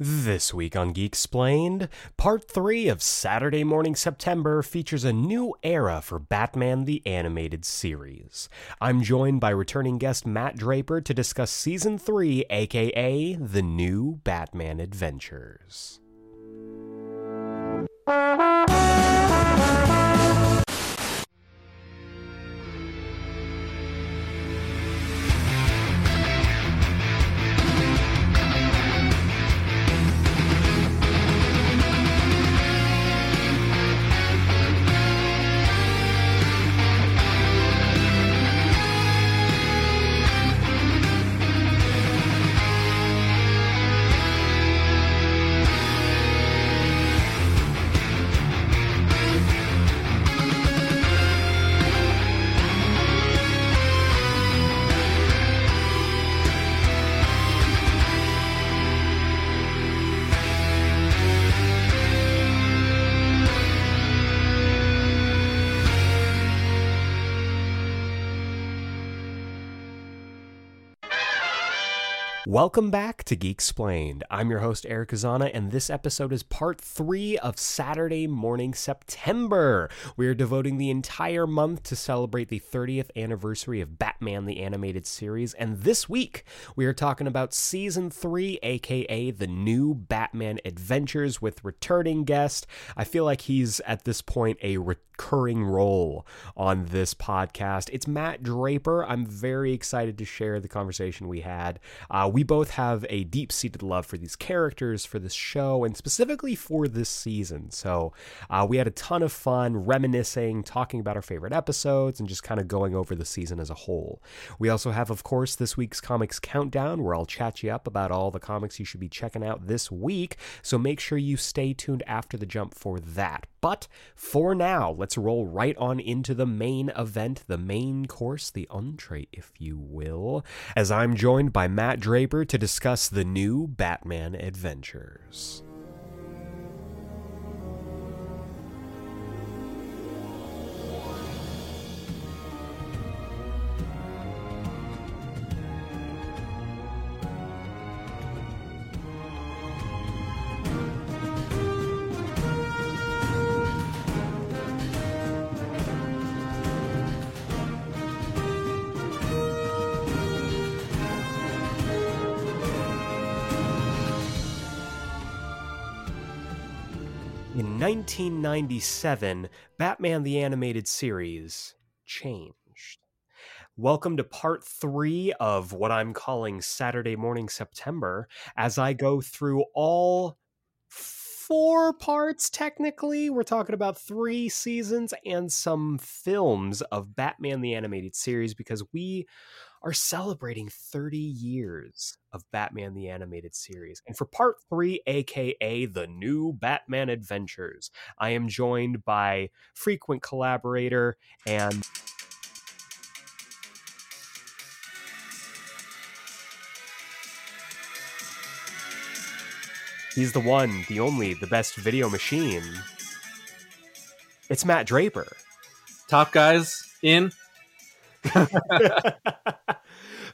This week on Geek Explained, part 3 of Saturday Morning September features a new era for Batman the Animated Series. I'm joined by returning guest Matt Draper to discuss Season 3, aka The New Batman Adventures. Welcome back to Geek Explained. I'm your host, Eric Azana, and this episode is part three of Saturday Morning September. We are devoting the entire month to celebrate the 30th anniversary of Batman the Animated Series, and this week we are talking about Season 3, aka The New Batman Adventures, with returning guest. I feel like he's at this point a recurring role on this podcast. It's Matt Draper. I'm very excited to share the conversation we had. Uh, we both have a deep seated love for these characters, for this show, and specifically for this season. So uh, we had a ton of fun reminiscing, talking about our favorite episodes, and just kind of going over the season as a whole. We also have, of course, this week's comics countdown, where I'll chat you up about all the comics you should be checking out this week. So make sure you stay tuned after the jump for that. But for now, let's roll right on into the main event, the main course, the entree, if you will, as I'm joined by Matt Draper to discuss the new Batman adventures. 1997, Batman the Animated Series changed. Welcome to part three of what I'm calling Saturday Morning September as I go through all four parts, technically. We're talking about three seasons and some films of Batman the Animated Series because we are celebrating 30 years of Batman the Animated Series. And for part three, aka The New Batman Adventures, I am joined by frequent collaborator and. He's the one, the only, the best video machine. It's Matt Draper. Top guys in.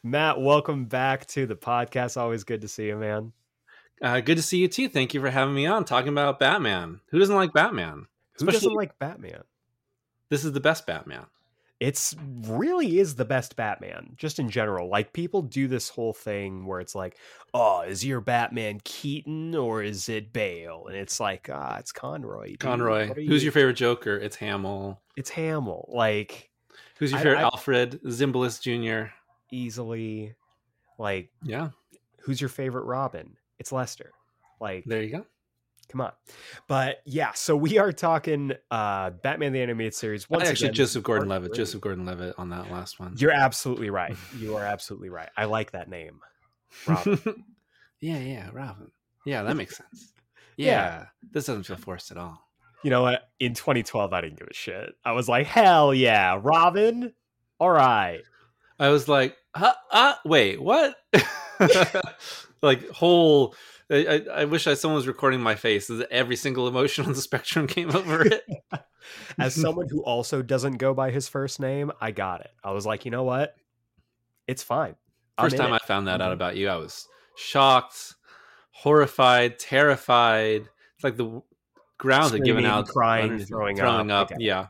Matt, welcome back to the podcast. Always good to see you, man. Uh, good to see you too. Thank you for having me on talking about Batman. Who doesn't like Batman? Who doesn't like Batman? This is the best Batman. It's really is the best Batman, just in general. Like people do this whole thing where it's like, oh, is your Batman Keaton or is it Bale? And it's like, ah, it's Conroy. dude. Conroy. Who's you- your favorite Joker? It's Hamill. It's Hamill. Like Who's your I- favorite I- Alfred? Zimbalist Jr. easily, like Yeah, who's your favorite Robin? It's Lester. Like there you go. Come on. But yeah, so we are talking uh Batman the Animated Series. Once Actually, again, Joseph Gordon-Levitt. Joseph Gordon-Levitt on that last one. You're absolutely right. You are absolutely right. I like that name. Robin. yeah, yeah, Robin. Yeah, that makes sense. Yeah. Yeah, this doesn't feel forced at all. You know what? In 2012, I didn't give a shit. I was like, hell yeah, Robin. All right. I was like, huh, uh, wait, what? like whole. I, I, wish I someone was recording my face. Every single emotion on the spectrum came over it. As someone who also doesn't go by his first name, I got it. I was like, you know what? It's fine. I'm First time it. I found that out Mhm. about you, I was shocked, horrified, terrified. It's like the ground had given Screaming, out, crying, throwing throwing up. up. Okay, Yeah.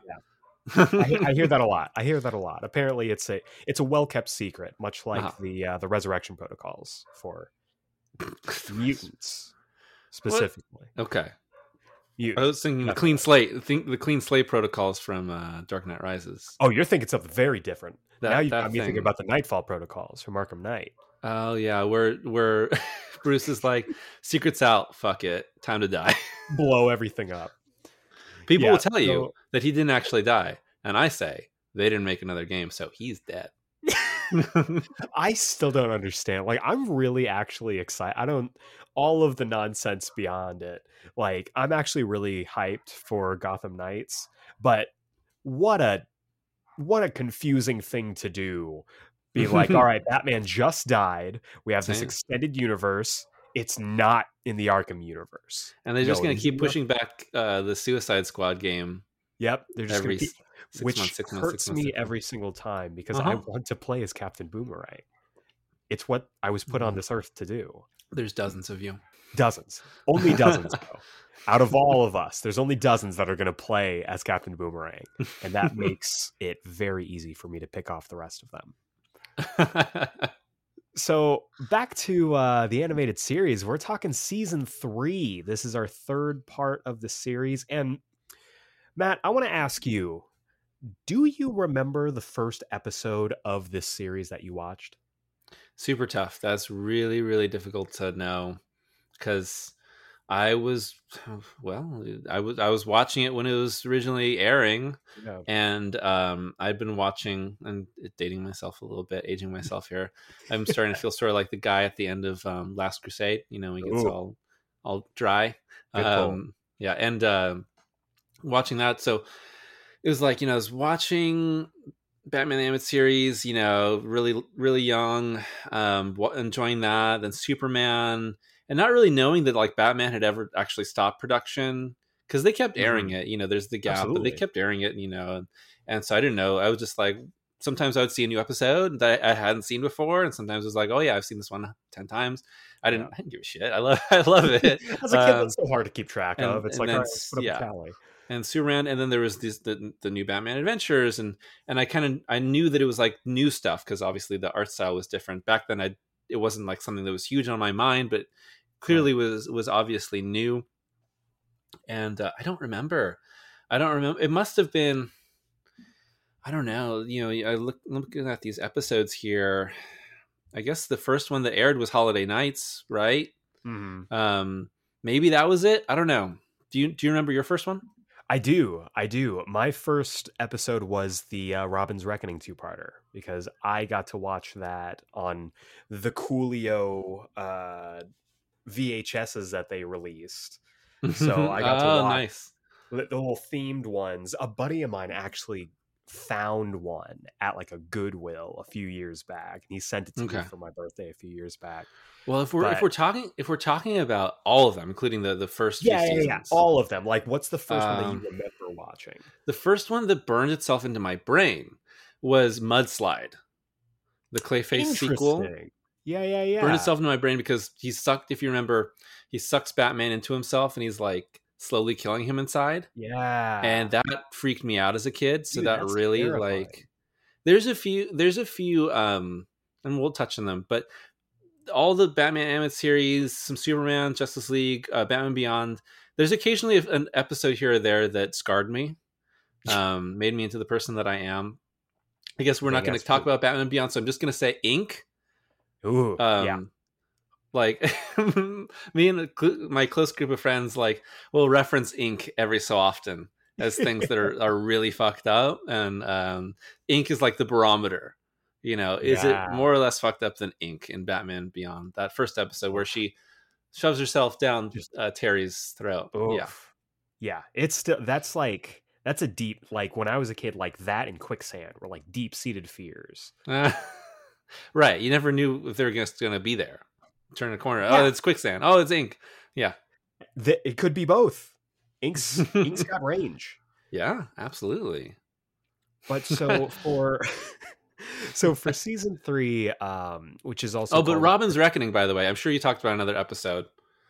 I, I hear that a lot. I hear that a lot. Apparently, it's a it's a well kept secret, much like Uh-huh. the uh, the resurrection protocols for mutants specifically. Okay. I Mut- was thinking the clean slate. Think the clean slate protocols from uh, Dark Knight Rises. Oh, you're thinking something very different. That- now you got me thinking about the Nightfall protocols from Arkham Knight. Oh yeah, where where Bruce is like, secrets out, fuck it, time to die. Blow everything up. People Yeah, will tell you that he didn't actually die, and I say they didn't make another game, so he's dead. I still don't understand. Like, I'm really actually excited. I don't, all of the nonsense beyond it. Like, I'm actually really hyped for Gotham Knights, but what a, what a confusing thing to do. Be like, all right, Batman just died. We have this extended universe. It's not in the Arkham universe. and they're just No, gonna keep pushing back uh, the Suicide Squad game Yep. They're just every going to six which months, six months, hurts six months, me every single time because I Uh-huh. want to play as Captain Boomerang. It's what I was put on Mhm. this earth to do. There's dozens of you. Dozens, only dozens. though. Out of all of us, there's only dozens that are going to play as Captain Boomerang, and that makes it very easy for me to pick off the rest of them. So back to uh, the animated series, we're talking season three. This is our third part of the series, and Matt, I want to ask you: Do you remember the first episode of this series that you watched? Super tough. That's really, really difficult to know because I was, well, I was, I was watching it when it was originally airing, No. and um, I'd been watching and dating myself a little bit, aging myself here. I'm starting to feel sort of like the guy at the end of um, Last Crusade. You know, he gets Ooh. all all dry. Um, yeah, and uh, watching that, so it was like you know, I was watching Batman Animated Series. You know, really, really young, um, enjoying that. Then Superman, and not really knowing that like Batman had ever actually stopped production because they kept airing it. You know, there's the gap, but they kept airing it. You know, and, and so I didn't know. I was just like. Sometimes I would see a new episode that I hadn't seen before, and sometimes it was like, "Oh yeah, I've seen this one ten times." I didn't, I didn't give a shit. I love, I love it. As a kid, Um, that's so hard to keep track and- of. It's like, then right, put up yeah. a tally. and Superman, and then there was these the the new Batman Adventures, and and I kind of I knew that it was like new stuff because obviously the art style was different back then. I it wasn't like something that was huge on my mind, but clearly was was obviously new. And uh, I don't remember. I don't remember. It must have been. I don't know. You know, I look looking at these episodes here. I guess the first one that aired was Holiday Knights, right? Mhm. Um, maybe that was it. I don't know. Do you do you remember your first one? I do. I do. My first episode was the uh, Robin's Reckoning two parter because I got to watch that on the Coolio uh, VHSs that they released. So I got to oh, watch- nice. The little themed ones. A buddy of mine actually found one at like a Goodwill a few years back, and he sent it to Okay. me for my birthday a few years back. Well, if we're if we're talking if we're talking about all of them, including the the first few Yeah, yeah, seasons, yeah. All of them. Like, what's the first one that Um, you remember watching? the first one that burned itself into my brain was Mudslide, the Clayface sequel. Yeah, yeah, yeah. Burned itself into my brain because he sucked. If you remember, he sucks Batman into himself, and he's like slowly killing him inside. Yeah. and that freaked me out as a kid so Dude, that really terrifying. like there's a few there's a few um and we'll touch on them but all the batman animated series some superman justice league uh, batman beyond there's occasionally an episode here or there that scarred me um made me into the person that i am i guess we're not going to talk about batman beyond so i'm just going to say ink Ooh, um yeah. like me and my close group of friends like will reference ink every so often as things that are, are really fucked up and um ink is like the barometer you know is Yeah. it more or less fucked up than ink in batman beyond that first episode where she shoves herself down Just- uh, terry's throat yeah Oof. Yeah. It's still, that's like, that's a deep, like when I was a kid, like that and quicksand were like deep seated fears. right you never knew if they were just going to be there turn a corner Yeah. oh it's quicksand oh it's ink Th- it could be both. Ink's, Ink's got range. yeah absolutely But so for, so for season three, um, which is also, Oh, but called- Robin's Reckoning, by the way, I'm sure you talked about another episode.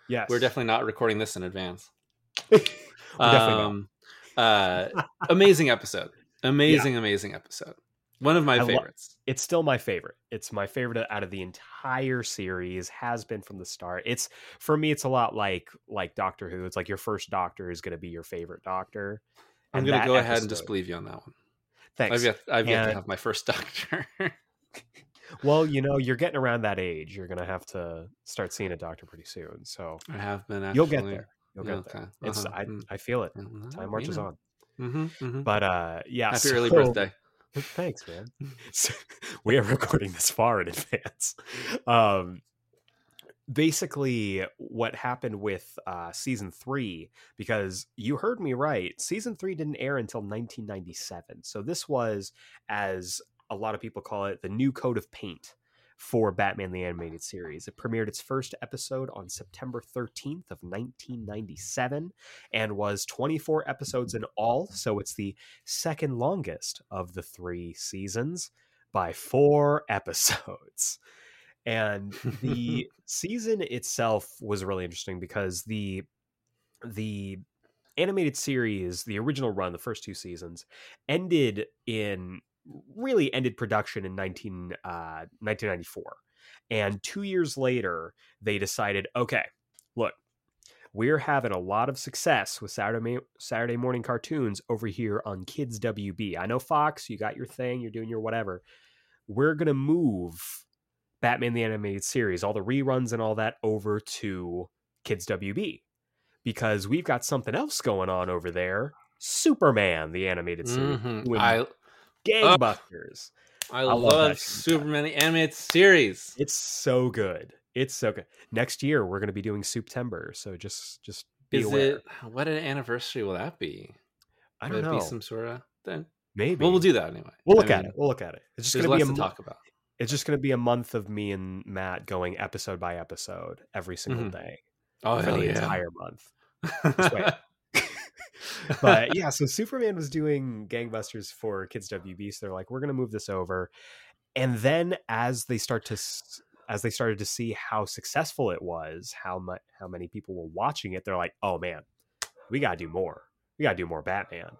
Yes. We're definitely not recording this in advance. definitely not. um, uh, amazing episode. Amazing, amazing episode. One of my I lo- favorites. it's still my favorite. It's my favorite out of the entire series. Has been from the start. It's for me. It's a lot like like Doctor Who. It's like your first Doctor is going to be your favorite Doctor. I'm going to go ahead and disbelieve you on that one. Thanks. I've yet, I've yet to have my first doctor. Well, you know, you're getting around that age. You're going to have to start seeing a doctor pretty soon. So I have been actually. you'll get there. You'll Yeah, get there. okay. It's Uh-huh. I Mm. I feel it. Mhm. Time marches on. Mhm, mhm. But uh, yeah. Happy early birthday. Thanks, man. So, we are recording this far in advance. Um, basically, what happened with uh, season three, because you heard me right, season three didn't air until 1997. So this was, as a lot of people call it, the new coat of paint for Batman the Animated Series. It premiered its first episode on September 13th of 1997 and was 24 episodes in all, so it's the second longest of the three seasons by four episodes. And the season itself was really interesting because the the animated series, the original run, the first two seasons, ended in really ended production in 19, uh, 1994. And two years later, they decided, okay, look, we're having a lot of success with Saturday Saturday morning cartoons over here on Kids WB. I know Fox, you got your thing, you're doing your whatever. We're gonna move Batman the Animated Series, all the reruns and all that, over to Kids WB because we've got something else going on over there. Superman, the animated series, Mhm. I gangbusters. I, love love, Superman the animated series. It's so good. It's so good. Next year we're going to be doing September, so just just be Is aware. it what an anniversary will that be? I don't it know. be some sort of then? Maybe. Well, we'll do that anyway. We'll I look at mean, it. We'll look at it. It's just going to be a to talk about. it's just going to be a month of me and Matt going episode by episode every single Mhm. day Oh for the yeah! entire month. Just wait. but yeah, so Superman was doing gangbusters for Kids WB, so they're like, we're gonna move this over, and then as they start to as they started to see how successful it was, how much how many people were watching it, they're like, oh man, we gotta do more. We gotta do more Batman.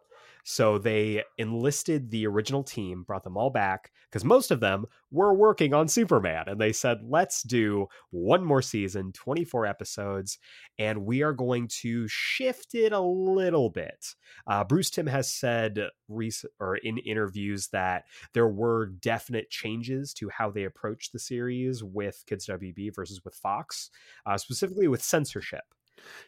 So they enlisted the original team, brought them all back because most of them were working on Superman, and they said, let's do one more season, 24 episodes, and we are going to shift it a little bit. Uh, Bruce Timm has said or in interviews that there were definite changes to how they approached the series with Kids WB versus with Fox, uh, specifically with censorship.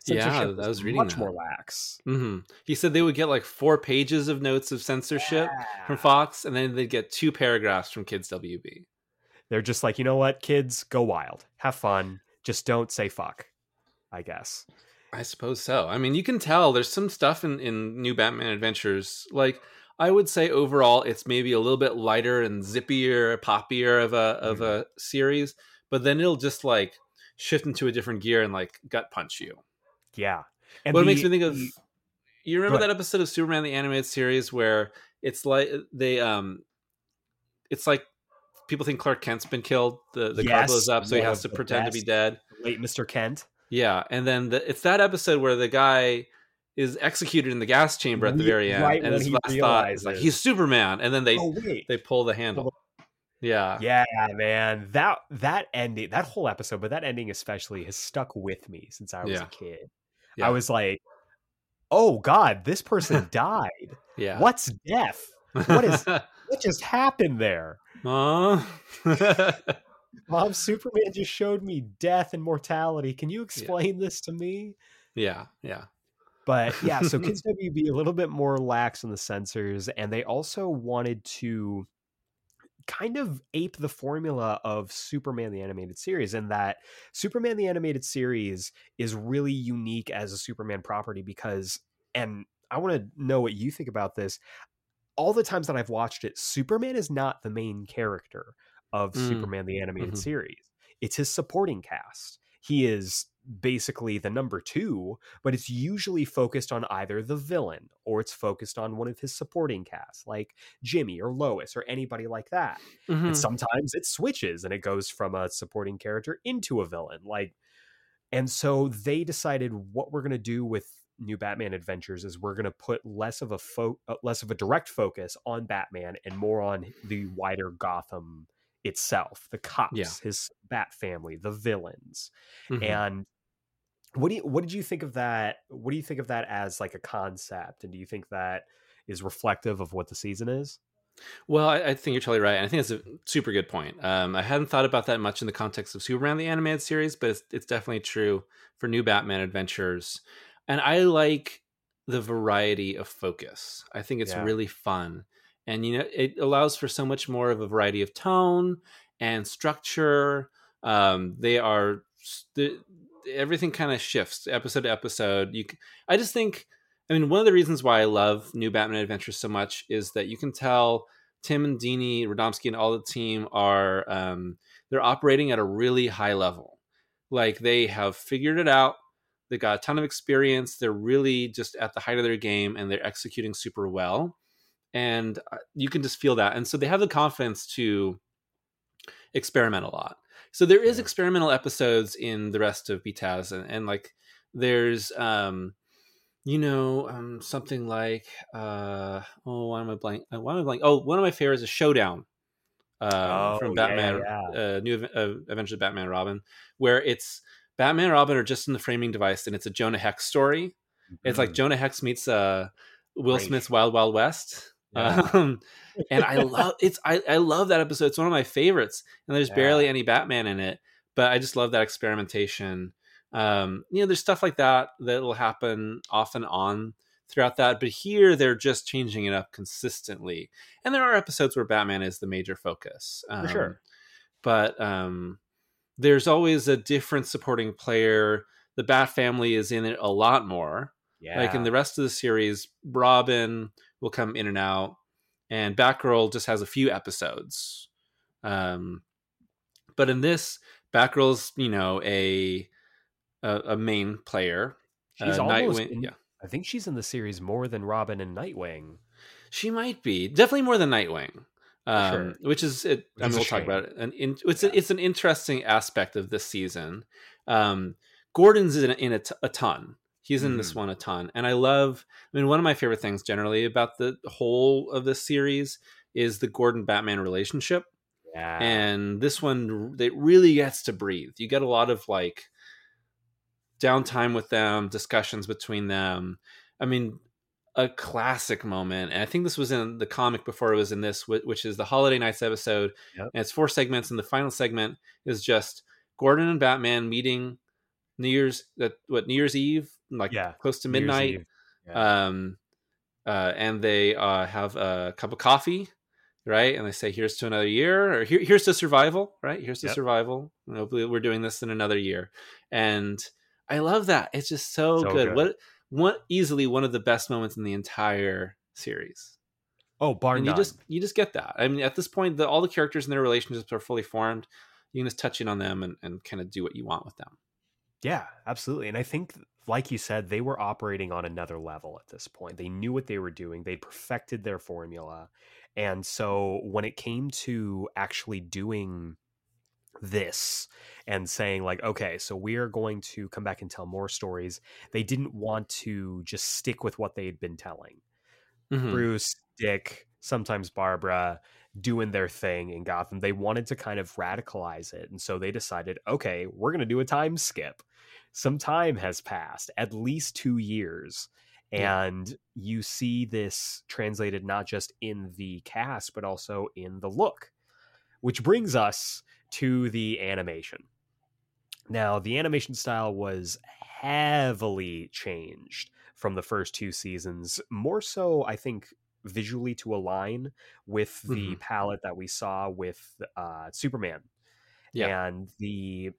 Yeah, Censorship I was reading much that. more lax. hmm He said they would get like four pages of notes of censorship from Fox, and then they'd get two paragraphs from Kids WB. They're just like, you know what, kids, go wild, have fun, just don't say fuck. I guess. I suppose so. I mean, you can tell there's some stuff in in New Batman Adventures. Like I would say overall, it's maybe a little bit lighter and zippier, poppier of a of a series, but then it'll just like shift into a different gear and like gut punch you. Yeah. And what the- makes me think of you remember that episode of Superman the animated series where it's like they um it's like people think Clark Kent's been killed. The the car blows up, so he has to pretend to be dead. late Mr. Kent. Yeah, and then the, it's that episode where the guy is executed in the gas chamber at the very end, right and his last thought is like he's Superman, and then they oh wait. they pull the handle. Yeah, Yeah, man. That that ending, that whole episode, but that ending especially has stuck with me since I was Yeah. a kid. Yeah. I was like, "Oh God, this person died. yeah. What's death? What is- What just happened there?" Aw. Mom, Superman just showed me death and mortality. Can you explain this to me? yeah, yeah. But yeah, so Kids WB a little bit more lax on the censors, and they also wanted to kind of ape the formula of Superman the animated series, in that Superman the animated series is really unique as a Superman property because, and I want to know what you think about this. All the times that I've watched it, Superman is not the main character of Mm. Superman the animated Mhm. series. It's his supporting cast. He is basically the number two, but it's usually focused on either the villain or it's focused on one of his supporting cast, like Jimmy or Lois or anybody like that. Mhm. And sometimes it switches and it goes from a supporting character into a villain. Like and so they decided what we're going to do with new Batman adventures is we're going to put less of a fo- uh, less of a direct focus on Batman and more on the wider Gotham itself, the cops, Yeah. his Bat family, the villains. Mhm. And what do you what did you think of that? What do you think of that as like a concept? And do you think that is reflective of what the season is? Well, I, I think you're totally right. And I think that's a super good point. Um, I hadn't thought about that much in the context of Superman the animated series, but it's, it's definitely true for new Batman adventures. And I like the variety of focus. I think it's Yeah. really fun, and you know, it allows for so much more of a variety of tone and structure. Um, they are the, everything kind of shifts episode to episode. You, I just think I mean, one of the reasons why I love New Batman Adventures so much is that you can tell Timm and Dini, Radomski, and all the team are um, they're operating at a really high level. Like they have figured it out. They got a ton of experience. They're really just at the height of their game, and they're executing super well. And uh, you can just feel that. And so they have the confidence to experiment a lot. So there is Yeah. experimental episodes in the rest of BTAS, and, and like there's um you know, um, something like uh, oh, why am I blank? uh, Why am I blank? Oh, one of my favorites is Showdown uh, Oh, from Batman, yeah. Uh, New uh, Adventures of Batman Robin, where it's Batman and Robin are just in the framing device, and it's a Jonah Hex story. It's like Mhm. Jonah Hex meets uh, Will Great. Smith's Wild Wild West. Yeah. Um, and I love it's I, I love that episode. It's one of my favorites. And there's Yeah. barely any Batman in it, but I just love that experimentation. Um, you know, there's stuff like that that will happen off and on throughout that, but here they're just changing it up consistently. And there are episodes where Batman is the major focus. Um, sure. But um, there's always a different supporting player. The Bat family is in it a lot more. Yeah. Like in the rest of the series, Robin will come in and out, and Batgirl just has a few episodes. Um, but in this, Batgirl's you know a a, a main player. she's uh, almost Nightwing- in- yeah. I think she's in the series more than Robin and Nightwing. She might be definitely more than Nightwing, um, Sure. which is it. Which I mean, we'll talk about it. And in, it's a, it's an interesting aspect of this season. Um, Gordon's in, in a, t- a ton. He's in this Mhm. one a ton, and I love. I mean, one of my favorite things generally about the whole of this series is the Gordon Batman relationship, Yeah. and this one it really gets to breathe. You get a lot of like downtime with them, discussions between them. I mean, a classic moment, and I think this was in the comic before it was in this, which is the Holiday Knights episode. Yep. And it's four segments, and the final segment is just Gordon and Batman meeting New Year's that what New Year's Eve, like Yeah, close to midnight. Yeah. Um, uh, and they uh, have a cup of coffee, right? And they say, "Here's to another year," or Here, "Here's to survival," right? Here's to Yep. survival. And hopefully, we're doing this in another year. And I love that. It's just so, So good. good. What one easily one of the best moments in the entire series. oh, bar and none. you just you just get that. I mean, at this point, the, all the characters and their relationships are fully formed. You can just touch in on them and, and kind of do what you want with them. Yeah, absolutely. And I think, like you said, they were operating on another level at this point. They knew what they were doing, they perfected their formula. And so when it came to actually doing this and saying, like, okay, so we are going to come back and tell more stories, they didn't want to just stick with what they had been telling. Mhm. Bruce, Dick, sometimes Barbara doing their thing in Gotham. They wanted to kind of radicalize it. And so they decided, okay, we're going to do a time skip. Some time has passed, at least two years. Yeah. And you see this translated not just in the cast, but also in the look, which brings us to the animation. Now, the animation style was heavily changed from the first two seasons, more so, I think, visually to align with the Mhm. palette that we saw with uh, Superman. Yeah. And the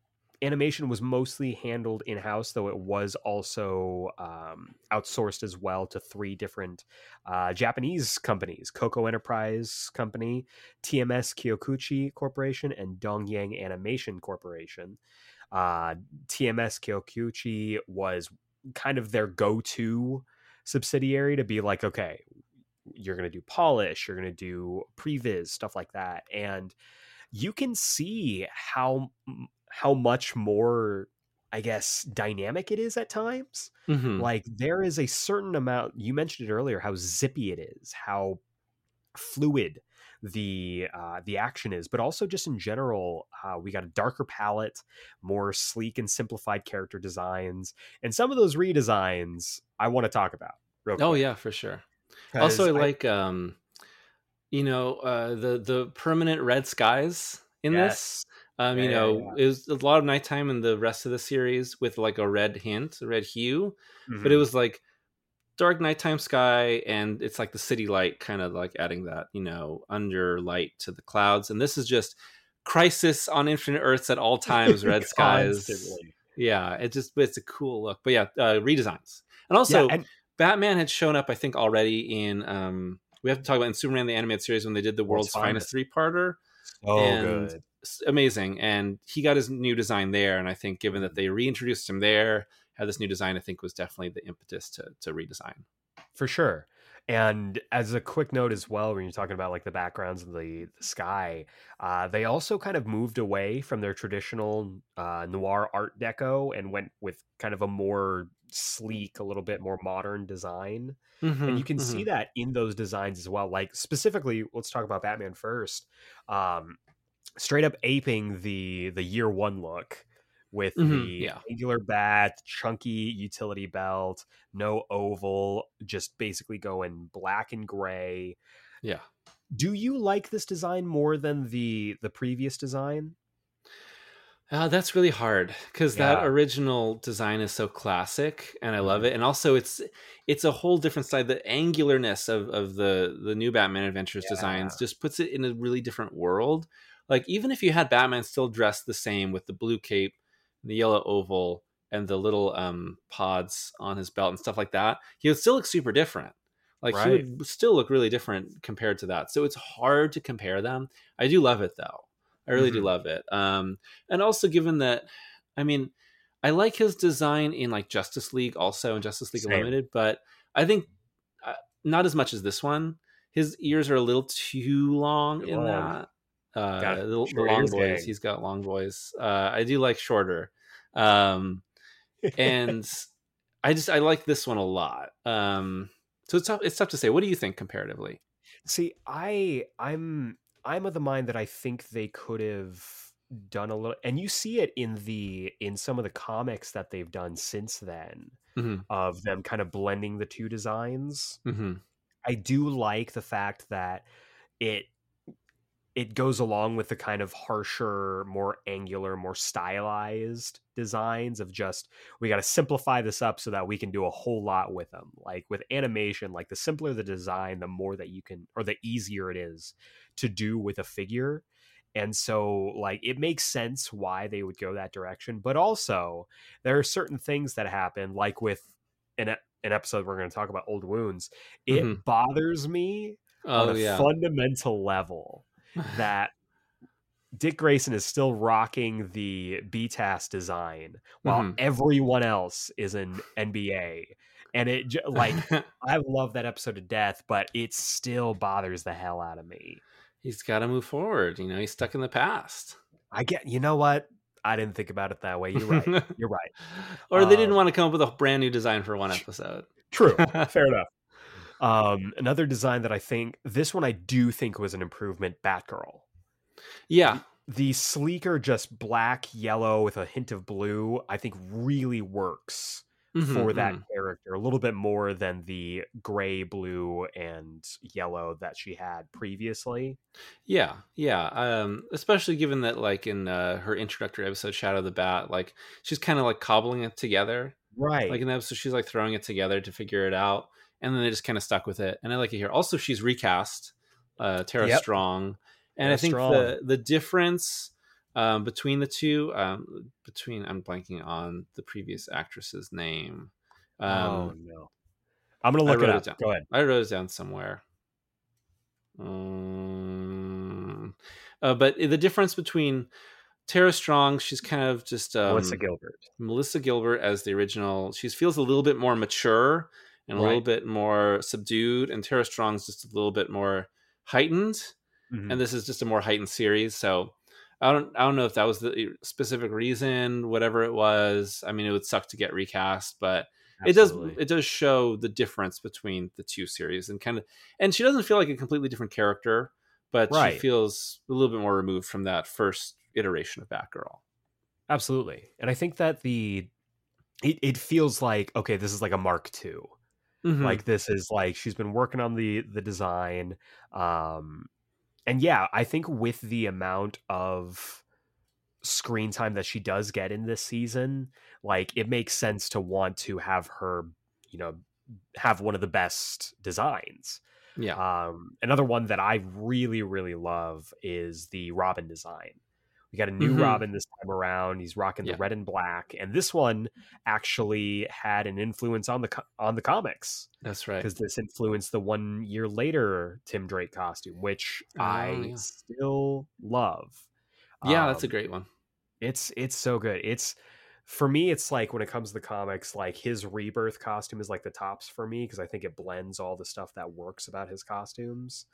animation was mostly handled in house, though it was also um, outsourced as well to three different uh, Japanese companies Koko Enterprise Company, TMS Kyokuichi Corporation, and Dongyang Animation Corporation. Uh, TMS Kyokuichi was kind of their go to subsidiary to be like, okay, you're going to do polish, you're going to do previs, stuff like that. And you can see how how much more I guess dynamic it is at times. Mhm. Like there is a certain amount you mentioned it earlier how zippy it is, how fluid the uh, the action is, but also just in general, uh, we got a darker palette, more sleek and simplified character designs, and some of those redesigns I want to talk about. Real Oh yeah, for sure. Also, I like um, you know, uh, the the permanent red skies in this. Um, you Yeah, yeah, know, it was a lot of nighttime in the rest of the series with like a red hint, a red hue, but it Mhm. was like dark nighttime sky, and it's like the city light, kind of like adding that you know under light to the clouds. And this is just crisis on infinite Earths at all times, red skies. Yeah, it just it's a cool look. But yeah, uh, redesigns, and also yeah, and Batman had shown up, I think, already in. Um, we have to talk about in Superman the animated series when they did the World's World's, Finest three parter. Oh, and- good. Amazing, and he got his new design there. And I think, given Mm-hmm. that they reintroduced him there, had this new design, I think was definitely the impetus to to redesign. for sure. And as a quick note as well, when you're talking about like the backgrounds of the, the sky, uh, they also kind of moved away from their traditional uh, noir art deco and went with kind of a more sleek, a little bit more modern design. Mm-hmm, and you can see that in those designs as well. Like specifically, let's talk about Batman first. Um, straight up aping the the year one look with Mhm, the yeah. angular bat, chunky utility belt, no oval, just basically going black and gray. yeah. Do you like this design more than the the previous design? Uh, that's really hard because that original design is so classic, and I love it. And also, it's it's a whole different side. The angularness of of the the new Batman Adventures designs just puts it in a really different world. Like even if you had Batman still dressed the same with the blue cape, the yellow oval, and the little um pods on his belt and stuff like that, he would still look super different. Like he would still look really different compared to that. So it's hard to compare them. I do love it though. I really do Mhm. love it. Um, and also given that, I mean, I like his design in like Justice League also and Justice League Same. Unlimited, but I think uh, not as much as this one. His ears are a little too long in long. that. Uh, the, the long boys. gang. He's got long boys. Uh, I do like shorter. Um, and I just I like this one a lot. Um, so it's tough. It's tough to say. What do you think comparatively? See, I I'm I'm of the mind that I think they could have done a little and you see it in the in some of the comics that they've done since then Mhm. of them kind of blending the two designs. hmm I do like the fact that it it goes along with the kind of harsher, more angular, more stylized designs of just we got to simplify this up so that we can do a whole lot with them. Like with animation, like the simpler the design, the more that you can or the easier it is to do with a figure. And so like it makes sense why they would go that direction, but also there are certain things that happen like with an an episode we're going to talk about old wounds. It Mhm. bothers me Oh on a yeah. fundamental level that Dick Grayson is still rocking the BTAS design while Mhm. everyone else is in NBA. And it like I love that episode to death, but it still bothers the hell out of me. he's got to move forward. You know, he's stuck in the past. I get you know what? I didn't think about it that way. You're right. You're right. or they didn't Um, want to come up with a brand new design for one episode. True. Fair enough. Um, another design that I think this one I do think was an improvement, Batgirl. Yeah. the sleeker just black yellow with a hint of blue i think really works Mhm, for that mhm. character a little bit more than the gray blue and yellow that she had previously Yeah, yeah. Um, especially given that, like in uh, her introductory episode, Shadow the Bat, like she's kind of like cobbling it together. right Like in the episode, she's like throwing it together to figure it out, and then they just kind of stuck with it. And I like it here. Also, she's recast uh, Tara Yep. Strong, and Tara I think Strong. the the difference um, between the two, um, between I'm blanking on the previous actress's name. Um, oh no i'm gonna look it up it down. go ahead I wrote it down somewhere. Um, uh, but the difference between Tara Strong, she's kind of just um, melissa gilbert Melissa Gilbert as the original. She feels a little bit more mature and a little bit more subdued, and Tara Strong's just a little bit more heightened. Mhm. And this is just a more heightened series, so I don't I don't know if that was the specific reason, whatever it was. I mean, it would suck to get recast, but Absolutely. it does it does show the difference between the two series and kind of and she doesn't feel like a completely different character, but Right. she feels a little bit more removed from that first iteration of Batgirl. Absolutely. And I think that the it, it feels like okay, this is like a Mark II. Mhm. Like this is like she's been working on the the design. Um and yeah, I think with the amount of screen time that she does get in this season, like it makes sense to want to have her, you know, have one of the best designs. yeah. Um, another one that I really, really love is the Robin design. Got a new Mhm. Robin this time around. He's rocking the red and black, and this one actually had an influence on the co- on the comics That's right. because this influenced the one year later Tim Drake costume, which I Oh, yeah. still love. Yeah, that's a Um, great one. it's it's so good. It's for me, it's like when it comes to the comics, like his rebirth costume is like the tops for me because I think it blends all the stuff that works about his costumes,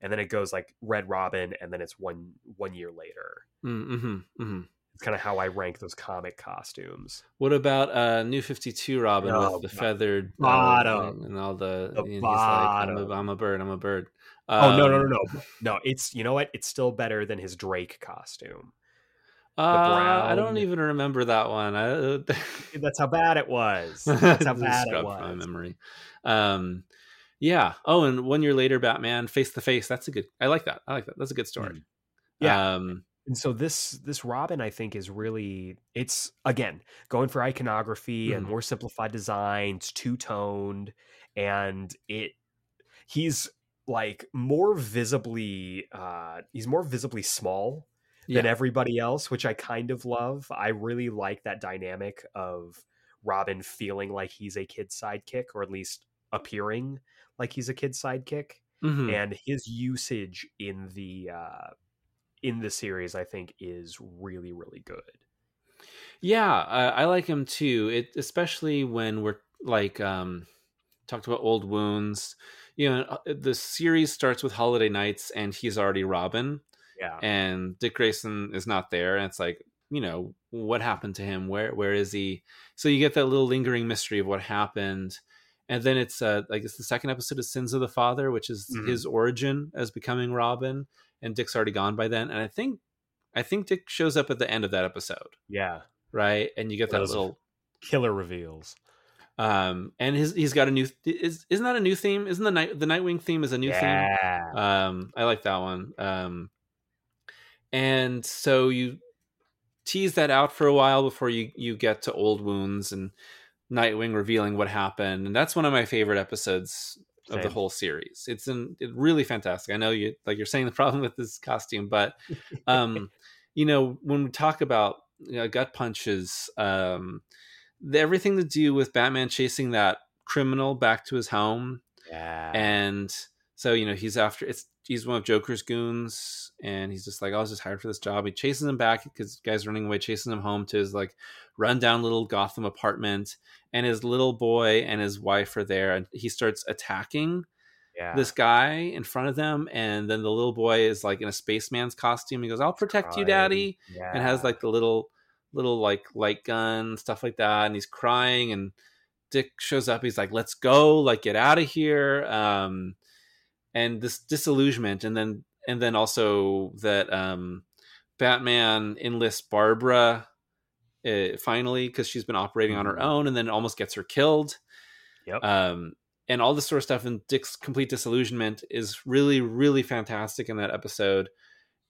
and then it goes like Red Robin, and then it's one one year later. Mm-hmm, hmm It's kind of how I rank those comic costumes. What about uh, New Fifty Two Robin Oh, with the feathered uh, bottom. and all the, The and he's like, I'm a, I'm a bird, I'm a bird. oh no no no Um, no no! It's you know what? It's still better than his Drake costume. Uh, I don't even remember that one. I, That's how bad it was. That's how bad it from my memory. Um, yeah. Oh, and one year later, Batman face to face. That's a good. I like that. I like that. That's a good story. Mm. Yeah. Um, And so this this Robin, I think, is really it's again going for iconography and Mhm. more simplified designs, two toned, and it he's like more visibly uh he's more visibly small than everybody else, which I kind of love. I really like that dynamic of Robin feeling like he's a kid sidekick, or at least appearing like he's a kid sidekick Mhm. and his usage in the uh in the series i think is really really good Yeah, I, I like him too. It especially when we're like um talked about old wounds. You know, uh, the series starts with Holiday Knights, and he's already Robin, yeah and Dick Grayson is not there, and it's like you know what happened to him? Where where is he? So you get that little lingering mystery of what happened, and then it's uh like it's the second episode of Sins of the Father, which is Mhm. his origin as becoming Robin, and Dick's already gone by then, and I think I think Dick shows up at the end of that episode yeah right? And you get that Those- little killer reveals um and his he's got a new is isn't that a new theme? Isn't the night the Nightwing theme is a new yeah theme? Um I like that one. Um and so you tease that out for a while before you you get to old wounds and Nightwing revealing what happened. And that's one of my favorite episodes of the whole series. It's in it really fantastic. I know you like you're saying the problem with this costume, but um you know when we talk about you know, gut punches um the, everything to do with batman chasing that criminal back to his home yeah and so you know he's after it's he's one of joker's goons and he's just like i was just hired for this job he chases him back because the guy's running away chasing him home to his like rundown little gotham apartment and his little boy and his wife are there and he starts attacking yeah. this guy in front of them and then the little boy is like in a spaceman's costume. He goes i'll protect you daddy yeah. and has like the little little like light gun stuff like that and he's crying and dick shows up. He's like let's go like get out of here um and this disillusionment and then and then also that um batman enlists barbara uh, finally because she's been operating on her Mhm. own and then almost gets her killed. Yep. um and all this sort of stuff and dick's complete disillusionment is really really fantastic in that episode.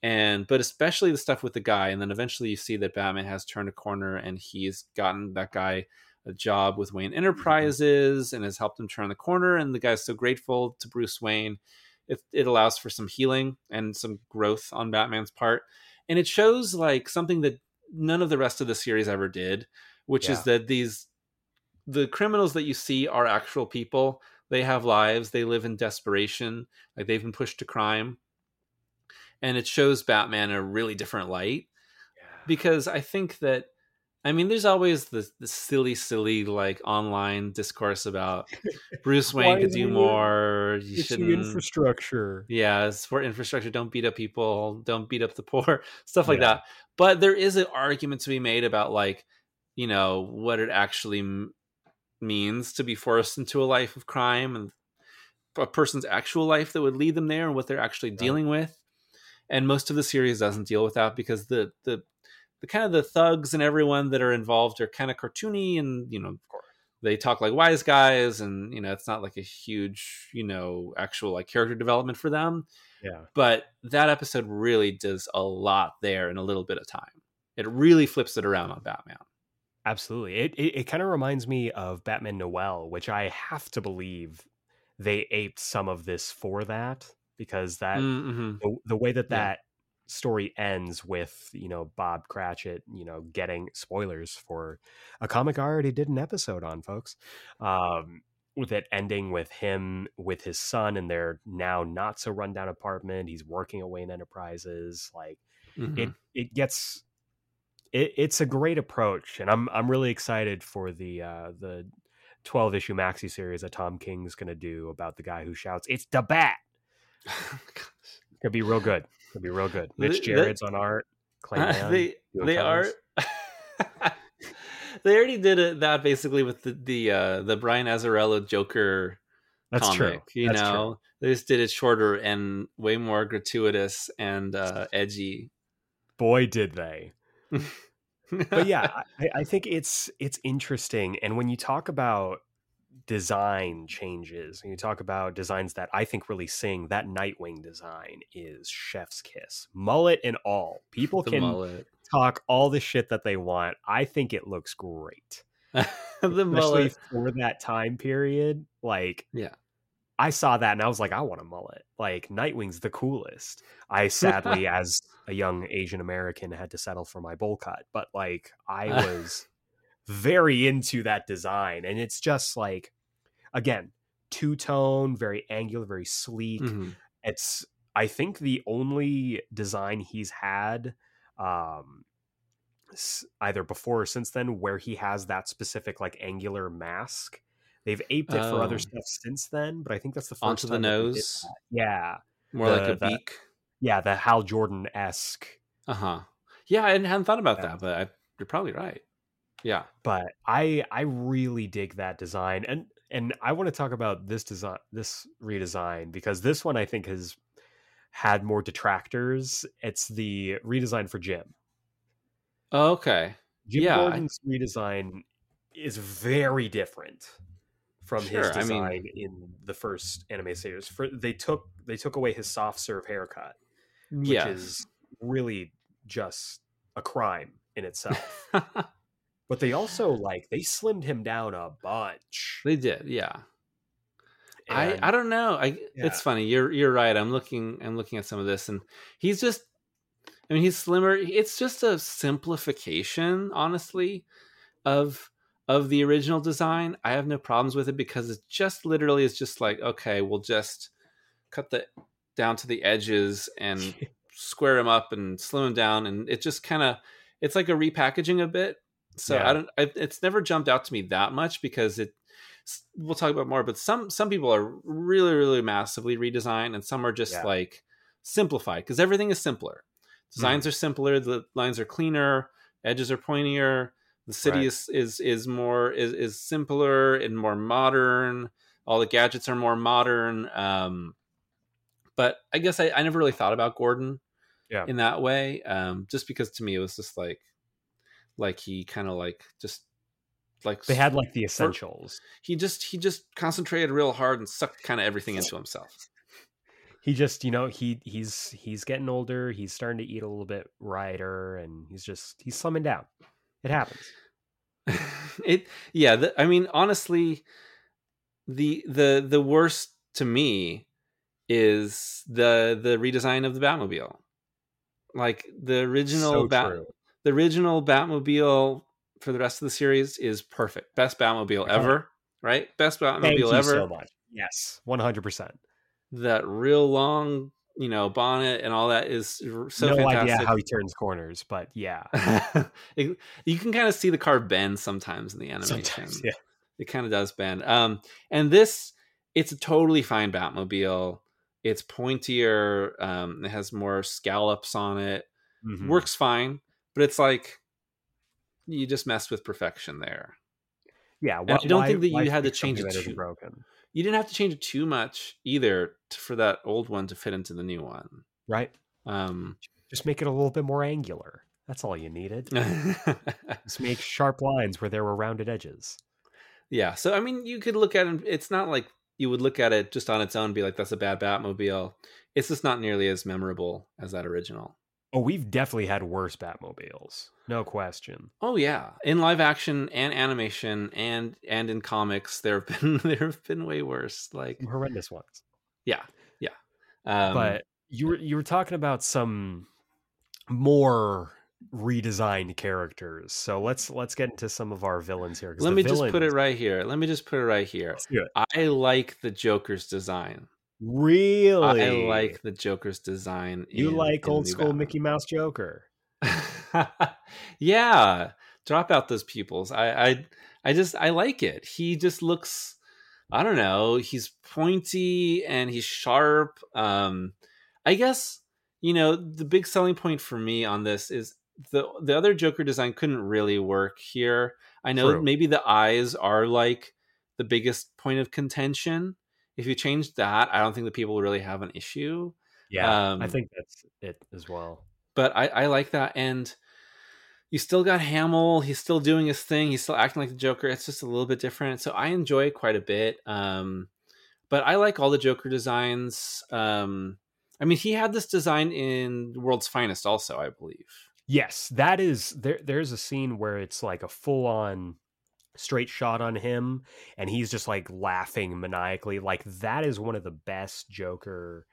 And but especially the stuff with the guy and then eventually you see that batman has turned a corner and he's gotten that guy a job with wayne enterprises and has helped him turn the corner and the guy's so grateful to bruce wayne. It, it allows for some healing and some growth on batman's part. And it shows like something that none of the rest of the series ever did which is that these the criminals that you see are actual people. They have lives. They live in desperation. Like they've been pushed to crime. And it shows batman in a really different light Yeah. because i think that I mean, there's always the, the silly, silly like online discourse about Bruce Wayne could do more. You shouldn't infrastructure. Yeah, it's for infrastructure. Don't beat up people. Don't beat up the poor. Stuff like Yeah. that. But there is an argument to be made about like, you know, what it actually m- means to be forced into a life of crime and a person's actual life that would lead them there and what they're actually dealing with. And most of the series doesn't deal with that because the the the kind of the thugs and everyone that are involved are kind of cartoony and you know they talk like wise guys and you know it's not like a huge you know actual like character development for them Yeah. but that episode really does a lot there in a little bit of time it really flips it around on batman Absolutely. It it, it kind of reminds me of Batman Noel, which I have to believe they aped some of this for that because that mm-hmm. the, the way that that story ends with you know Bob Cratchit, you know, getting spoilers for a comic I already did an episode on, folks. Um, with it ending with him with his son in their now not so rundown apartment. He's working away in enterprises. Like Mm-hmm. it, it gets. It, it's a great approach, and I'm I'm really excited for the uh, the 12 issue maxi series that Tom King's going to do about the guy who shouts, "It's the bat." Could be real good. Could be real good. Mitch Gerads on art. Clay Mann, they they are they already did it, that basically with the the uh the Brian Azzarello Joker That's comic. true. You That's know, they just did it shorter and way more gratuitous and uh edgy. Boy, did they. But yeah, I, I think it's it's interesting. And when you talk about design changes, and you talk about designs that I think really sing, that Nightwing design is chef's kiss, mullet and all. People the can mullet, talk all the shit that they want. I think it looks great. the especially mullet. for that time period. Like, Yeah. I saw that and I was like, I want a mullet. Like, Nightwing's the coolest. I sadly, as a young Asian American, had to settle for my bowl cut, but like, I was very into that design, and it's just like, again, two tone, very angular, very sleek. Mhm. It's, I think, the only design he's had. Um, either before or since then where he has that specific like angular mask they've aped it for other Oh. stuff since then but i think that's the first Onto the time that they nose, yeah more like a the- beak. yeah the hal jordan-esque Uh huh. Yeah, I hadn't thought about Yeah. that, but I, you're probably right. Yeah. but i i really dig that design and and i want to talk about this design this redesign because this one i think has had more detractors it's the redesign for jim oh, Okay. Jim Yeah, I- Gordon's redesign is very different from his Sure, I mean- design in the first anime series. For they took they took away his soft serve haircut, which Yes. is really just a crime in itself. but they also like they slimmed him down a bunch. they did. Yeah. I, I don't know. I Yeah. it's funny. You're you're right. I'm looking I'm looking at some of this and he's just I mean he's slimmer. It's just a simplification, honestly, of of the original design. I have no problems with it because it just literally is just like, okay, we'll just cut the down to the edges and square him up and slim him down and it just kind of it's like a repackaging a bit. So Yeah. I don't I, it's never jumped out to me that much because it we'll talk about more but some some people are really really massively redesigned and some are just Yeah. like simplified because everything is simpler designs Mm-hmm. are simpler the lines are cleaner edges are pointier the city Right. is is is more is, is simpler and more modern all the gadgets are more modern um but i guess i, I never really thought about gordon Yeah. in that way um just because to me it was just like like he kind of like just like They had like the essentials. he just he just concentrated real hard and sucked kind of everything into himself. He just, you know, he he's he's getting older. He's starting to eat a little bit righter, and he's just he's slimming down. It happens. it yeah, the, I mean honestly the the the worst to me is the the redesign of the Batmobile. Like the original so Bat true. The original Batmobile for the rest of the series is perfect. Best Batmobile Okay. ever, right? Best Batmobile Thank you ever. so much. Yes, one hundred percent. that real long you know bonnet and all that is so no fantastic. idea how he turns corners, but yeah, It- you can kind of see the car bend sometimes in the animation. sometimes yeah. It kind of does bend. Um, and this, it's a totally fine Batmobile. It's pointier. Um, it has more scallops on it. Mhm. Works fine, but it's like you just messed with perfection there. Yeah, I don't think that you had to change it too- broken, You didn't have to change it too much either t- for that old one to fit into the new one. right? Um, Just make it a little bit more angular. That's all you needed. Just make sharp lines where there were rounded edges. yeah. So I mean, you could look at it. It's not like you would look at it just on its own, and be like, "That's a bad Batmobile." It's just not nearly as memorable as that original. Oh, we've definitely had worse Batmobiles, no question. Oh yeah, in live action and animation and and in comics, there have been there have been way worse. Like horrendous ones. yeah, yeah. Um, but you were you were talking about some more redesigned characters. So let's let's get into some of our villains here. let me just put it right here. Let me just put it right here. Let's do it. I like the Joker's design. Really, I like the Joker's design. you in- like old school Batman. Mickey Mouse Joker. yeah, drop out those pupils. I, I, I just I like it. He just looks. I don't know. He's pointy and he's sharp. Um, I guess you know the big selling point for me on this is the the other Joker design couldn't really work here. I know True. maybe the eyes are like the biggest point of contention. If you change that, I don't think the people would really have an issue Yeah, Um, I think that's it as well. but I, I like that. And you still got Hamill. He's still doing his thing. He's still acting like the Joker. It's just a little bit different. So I enjoy it quite a bit. Um, but I like all the Joker designs. Um, I mean, he had this design in World's Finest, also, I believe. Yes, that is there. There's a scene where it's like a full on straight shot on him, and he's just like laughing maniacally. Like that is one of the best Joker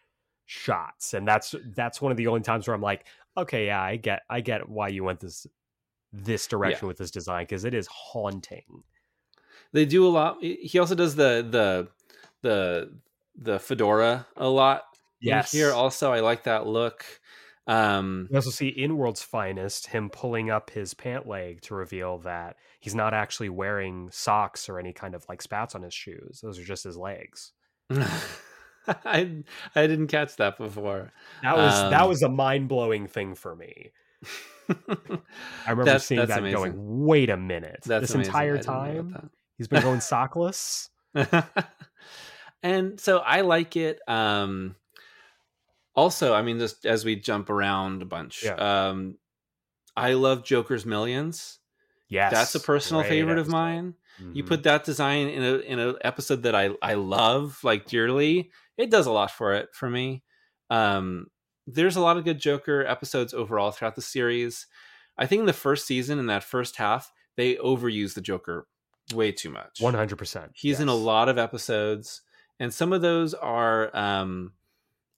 shots, and that's that's one of the only times where I'm like, okay, yeah, I get I get why you went this this direction with this design because it is haunting. They do a lot. He also does the the the the fedora a lot. Yes. Here also, I like that look. Um, We also see in World's Finest him pulling up his pant leg to reveal that he's not actually wearing socks or any kind of like spats on his shoes. Those are just his legs. I I didn't catch that before. That was that Um, was a mind blowing thing for me. I remember That's- seeing that's that amazing. going, wait a minute. That's this amazing. Entire didn't know about time he's been going sockless. and so I like it. Um, also, I mean, just as we jump around a bunch, Yeah. um, I love Joker's Millions. Yes. That's a personal favorite of mine. You Mhm. put that design in a in an episode that I I love like dearly. It does a lot for it for me. Um, there's a lot of good Joker episodes overall throughout the series. I think in the first season, in that first half, they overuse the Joker way too much. 100%. He's in a lot of episodes, and some of those are um,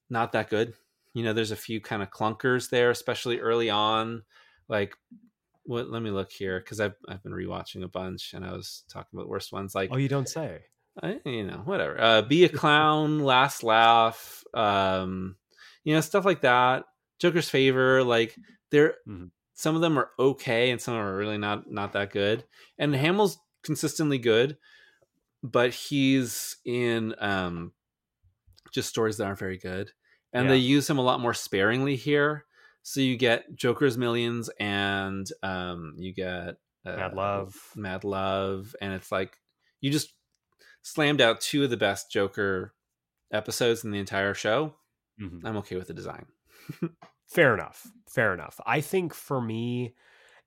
not that good. You know, there's a few kind of clunkers there, especially early on. Like, what? Let me look here because I've I've been rewatching a bunch, and I was talking about worst ones. Like, Oh, you don't say. I, you know, whatever. Uh, Be a clown, last laugh. Um, you know, stuff like that. Joker's favor, like they're Mhm. some of them are okay, and some are really not not that good. And Hamill's consistently good, but he's in um just stories that aren't very good, and Yeah. they use him a lot more sparingly here. So you get Joker's Millions, and um, you get uh, Mad Love. Mad Love, and it's like you just slammed out two of the best Joker episodes in the entire show. Mhm. I'm okay with the design. Fair enough. Fair enough. I think for me,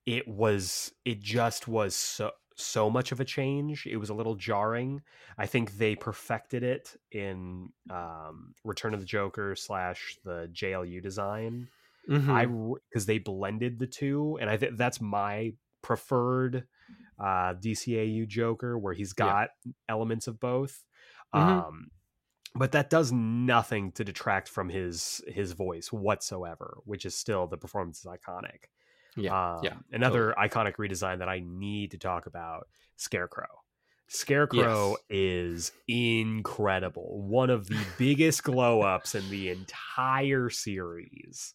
it was it just was so so much of a change. It was a little jarring. I think they perfected it in um, Return of the Joker slash the JLU design. Mhm. I because they blended the two, and I think that's my preferred uh, DCAU Joker, where he's got elements of both. Mhm. Um, but that does nothing to detract from his his voice whatsoever, which is still the performance is iconic. Yeah, Um, yeah, Another iconic redesign that I need to talk about: Scarecrow. Scarecrow Yes. is incredible. One of the biggest glow ups in the entire series.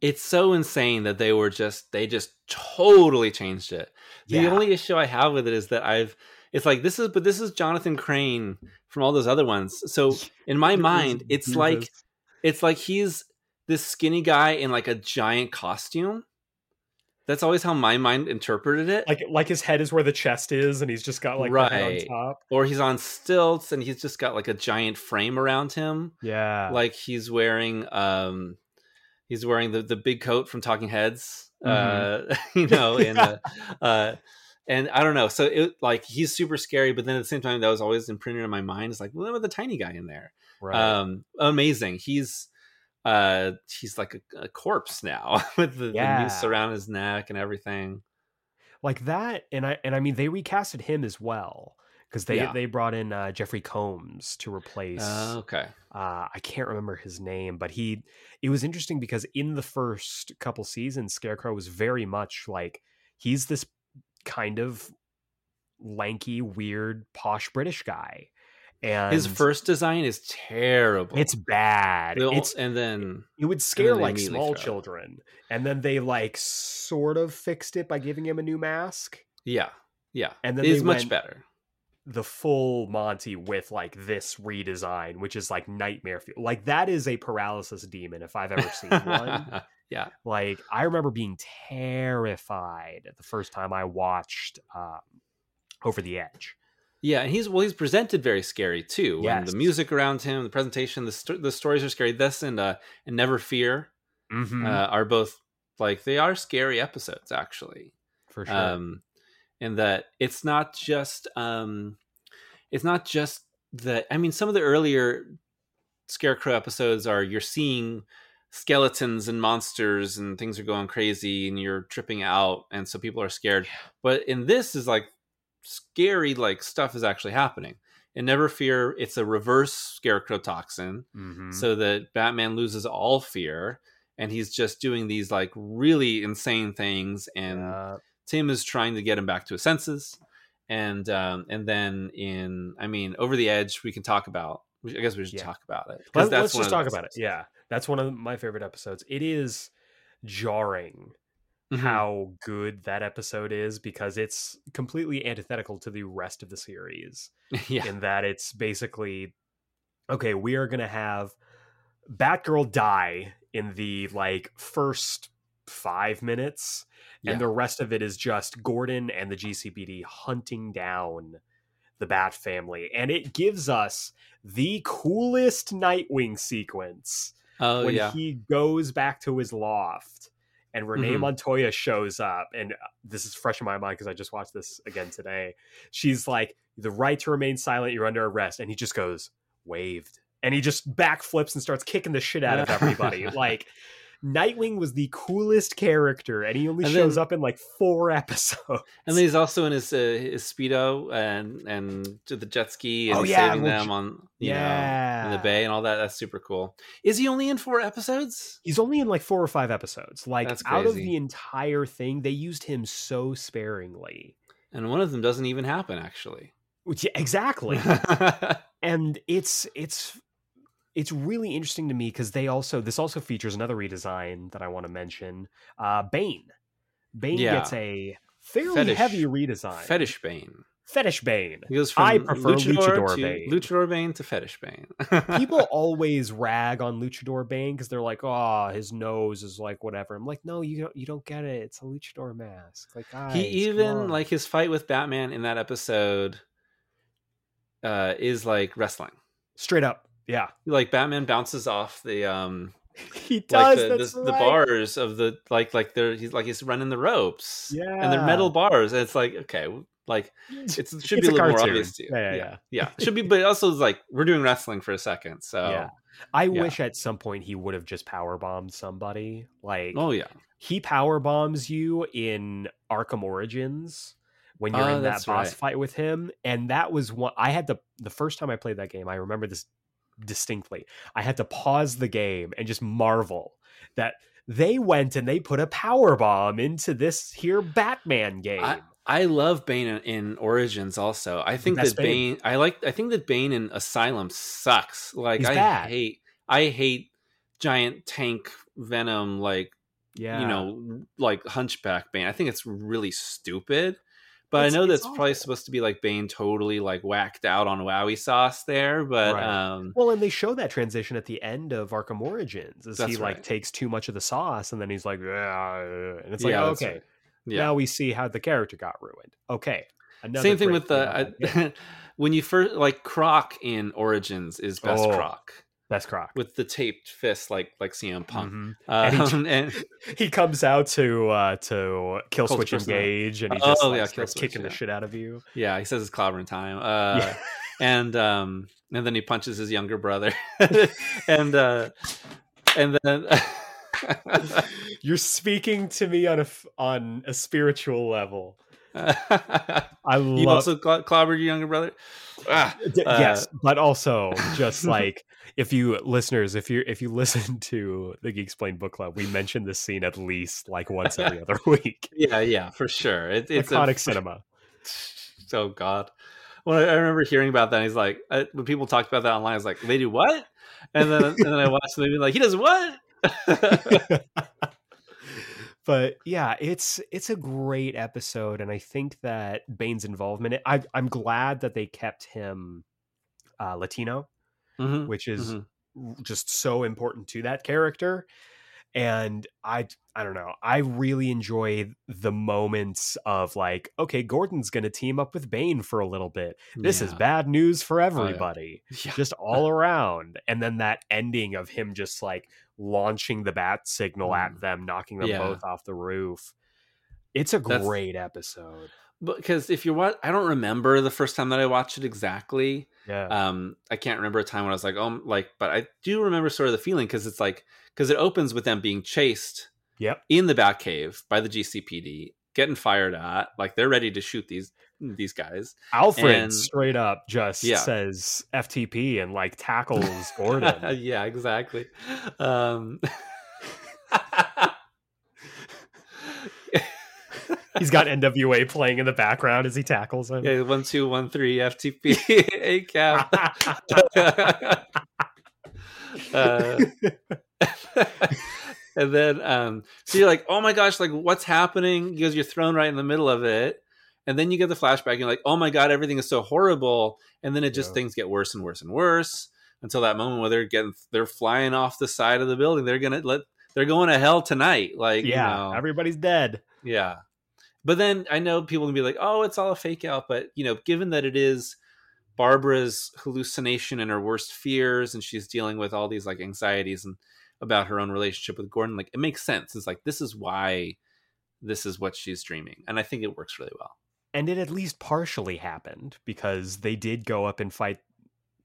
It's so insane that they were just they just totally changed it. The Yeah. only issue I have with it is that I've it's like this is but this is Jonathan Crane from all those other ones. So in my mind, it's like it's like he's this skinny guy in like a giant costume. That's always how my mind interpreted it. like like his head is where the chest is, and he's just got like Right. on top. or he's on stilts and he's just got like a giant frame around him. Yeah, like he's wearing um he's wearing the the big coat from talking heads Mm-hmm. uh you know and uh, uh and i don't know so it like he's super scary but then at the same time that was always imprinted in my mind it's like well what about the tiny guy in there right. um amazing he's uh he's like a, a corpse now with the, the noose around his neck and everything like that, and I and I mean they recasted him as well because they Yeah. they brought in uh, Jeffrey Combs to replace. uh, okay uh, I can't remember his name, but he. It was interesting because in the first couple seasons, Scarecrow was very much like he's this kind of lanky, weird, posh British guy, and his first design is terrible It's bad. The ol- It's and then it would scare like small children, and then they like sort of fixed it by giving him a new mask. yeah yeah And then it's much better the full Monty with like this redesign, which is like nightmare. Fuel. Like that is a paralysis demon if I've ever seen one. yeah like I remember being terrified the first time I watched um, Over the Edge. Yeah, and he's well. He's presented very scary too. And the music around him, the presentation, the sto- the stories are scary. This and uh, and Never Fear Mm-hmm. uh, are both like they are scary episodes actually. For sure. Um, and that it's not just um, it's not just that. I mean, some of the earlier Scarecrow episodes are you're seeing skeletons and monsters and things are going crazy and you're tripping out and so people are scared but in this is like scary like stuff is actually happening in never fear it's a reverse scarecrow toxin Mhm. so that batman loses all fear and he's just doing these like really insane things and Yeah. tim is trying to get him back to his senses and um and then in i mean over the edge we can talk about i guess we should Yeah. talk about it. Let, us just talk about it. Yeah, that's one of my favorite episodes. It is jarring Mhm. how good that episode is because it's completely antithetical to the rest of the series. yeah in that it's basically okay, we are gonna have Batgirl die in the like first five minutes, Yeah. and the rest of it is just Gordon and the GCPD hunting down the Bat family, and it gives us the coolest Nightwing sequence oh when yeah he goes back to his loft and Renee Mhm. Montoya shows up and uh, this is fresh in my mind because I just watched this again today. She's like, "The right to remain silent, you're under arrest." And he just goes, "Waived." And he just backflips and starts kicking the shit out of everybody. like Nightwing was the coolest character and he only And shows then- up in like 4 episodes. And then he's also in his uh, his speedo and and to the jet ski and Oh, yeah, saving them on you know yeah. in the bay and all that. That's super cool. Is he only in four episodes? He's only in like 4 or 5 episodes. Like out of the entire thing, they used him so sparingly. And one of them doesn't even happen actually. Yeah, exactly. and it's it's it's really interesting to me because they also this also features another redesign that I want to mention. Uh Bane. Bane Yeah. gets a fairly Fetish- heavy redesign. Fetish Bane. Fetish Bane. He goes from I prefer Luchador to Bane. Luchador Bane to Fetish Bane. People always rag on Luchador Bane because they're like, "Oh, his nose is like whatever." I'm like, "No, you don't. You don't get it. It's a Luchador mask." Like, guys, he even like his fight with Batman in that episode uh is like wrestling. straight up, yeah, Like Batman bounces off the um he like does. the, that's the, the right. bars of the like like they're he's like he's running the ropes Yeah, and they're metal bars and it's like okay like it's, it should It's be a little more obvious to you Yeah, yeah, yeah, yeah. Should be but also like we're doing wrestling for a second so Yeah. I yeah. wish at some point he would have just power bombed somebody. Like oh yeah he power bombs you in Arkham Origins when you're Oh, in that boss right. fight with him, and that was one I had the the first time I played that game. I remember this distinctly. I had to pause the game and just marvel that they went and they put a power bomb into this here Batman game. I, I love Bane in, in Origins. Also, I think that Bane. I like. I think that Bane in Asylum sucks. Like He's I bad. hate. I hate giant tank Venom. Like Yeah. you know, like Hunchback Bane. I think it's really stupid. But It's- I know that's probably supposed to be like Bane totally like whacked out on Wowie sauce there. But Right. um, Well, and they show that transition at the end of Arkham Origins as he That's like takes too much of the sauce and then he's like, and it's like, Yeah, okay, right. yeah. now we see how the character got ruined. Okay. Another Same thing with the uh, when you first like Croc in Origins is best Oh, Croc That's Croc. with the taped fist like like CM Punk. Mhm. And he Um, and He comes out to uh to Killswitch Engage and he Oh, just like, yeah, starts switch, kicking the shit out of you. yeah, he says it's clobbering time. Uh, Yeah. and um and then he punches his younger brother and uh and then You're speaking to me on a on a spiritual level. I love you also cl- clobbered your younger brother ah, uh, yes, but also just like if you listeners, if you if you listen to the Geek Explain book club, we mention this scene at least like once every other week. yeah yeah for sure it, it's a- Iconic cinema. oh god when I, I remember hearing about that he's like uh, when people talked about that online i was like they do what and then and then i watched the movie like he does what but yeah, it's it's a great episode, and I think that Bane's involvement. I, I'm glad that they kept him uh, Latino, Mhm, which is mhm. just so important to that character and i i don't know i really enjoy the moments of like okay gordon's gonna team up with bane for a little bit this is bad news for yeah. everybody Yeah. just all around and then that ending of him just like launching the bat signal at Mm. them knocking them Yeah. both off the roof it's a That's- great episode because if you're what i don't remember the first time that i watched it exactly. Yeah. Um i can't remember a time when i was like oh like but i do remember sort of the feeling because it's like because it opens with them being chased yep. in the Batcave by the gcpd getting fired at like they're ready to shoot these these guys. Alfred And- straight up just Yeah. says ftp and like tackles gordon. Yeah exactly. Um He's got NWA playing in the background as he tackles him. yeah one two one three ftp a cap uh, and then um so you're like oh my gosh like what's happening because you're thrown right in the middle of it and then you get the flashback and you're like oh my god everything is so horrible and then it just Yeah. things get worse and worse and worse until that moment where they're getting they're flying off the side of the building they're gonna let they're going to hell tonight like yeah, you know, everybody's dead. yeah. But then I know people can be like, oh, it's all a fake out. But, you know, given that it is Barbara's hallucination and her worst fears, and she's dealing with all these like anxieties and about her own relationship with Gordon, like it makes sense. It's like, this is why this is what she's dreaming. And I think it works really well. And it at least partially happened because they did go up and fight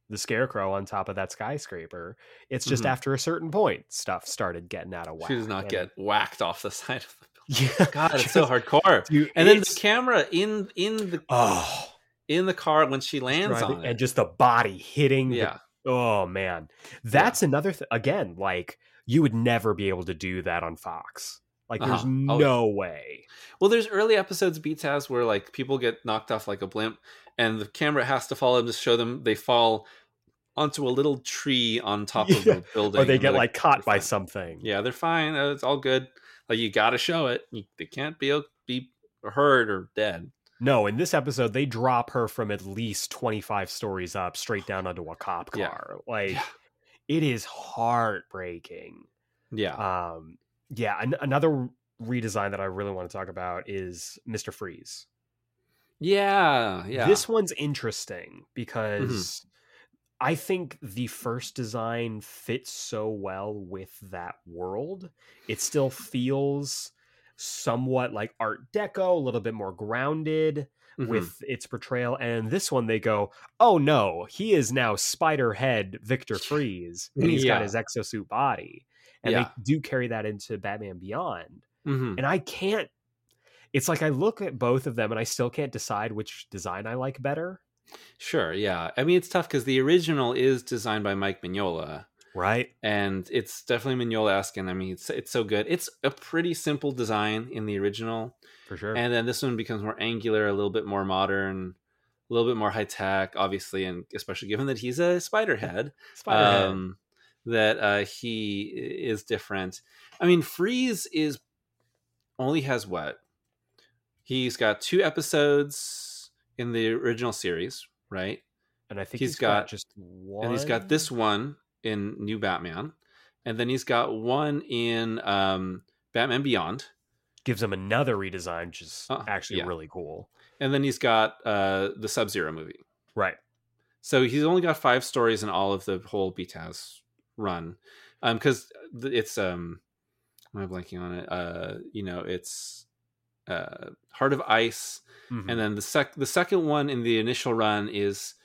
the scarecrow on top of that skyscraper. It's just Mhm. after a certain point, stuff started getting out of whack. She does not get whacked off the side of the. Yeah, God, it's so hardcore. Dude, And then the camera in in the oh, in the car when she lands driving- on it. and just the body hitting. the- yeah. oh man, that's another thing. Again, like you would never be able to do that on Fox. Like, there's Uh-huh. Oh, no way. Well, there's early episodes of BTAS where like people get knocked off like a blimp, and the camera has to follow them to show them they fall onto a little tree on top of Yeah. the building, Or they get they're like caught by fine. something. Yeah, they're fine. uh, It's all good. Like you got to show it. You, they can't be be hurt or dead. No, in this episode, they drop her from at least 25 stories up straight down onto a cop Yeah. car. Like, Yeah. it is heartbreaking. Yeah. Um, yeah, an- another redesign that I really want to talk about is Mr. Freeze. yeah. Yeah. This one's interesting because I think the first design fits so well with that world. It still feels somewhat like Art Deco, a little bit more grounded Mhm. with its portrayal. And this one, they go, oh no, he is now Spiderhead Victor Freeze, and he's got his exosuit body. And Yeah. they do carry that into Batman Beyond. Mhm. And I can't, it's like I look at both of them and I still can't decide which design I like better. Sure. Yeah. I mean, it's tough because the original is designed by Mike Mignola, Right. and it's definitely Mignola-esque, and I mean, it's it's so good. It's a pretty simple design in the original, For sure. and then this one becomes more angular, a little bit more modern, a little bit more high tech, obviously, and especially given that he's a spider head, Spider-Man. um, that uh, he is different. I mean, Freeze is only has what? He's got two episodes in the original series, right? and I think he's he's got, got- just one. And he's got this one in New Batman, and then he's got one in um, Batman Beyond, gives him another redesign, which is Uh, actually yeah. really cool. and then he's got uh, the Sub Zero movie. Right. So he's only got five stories in all of the whole BTAS run, because it's um, am I blanking on it? Uh, you know, it's uh, Heart of Ice, Mhm. and then the sec the second one in the initial run is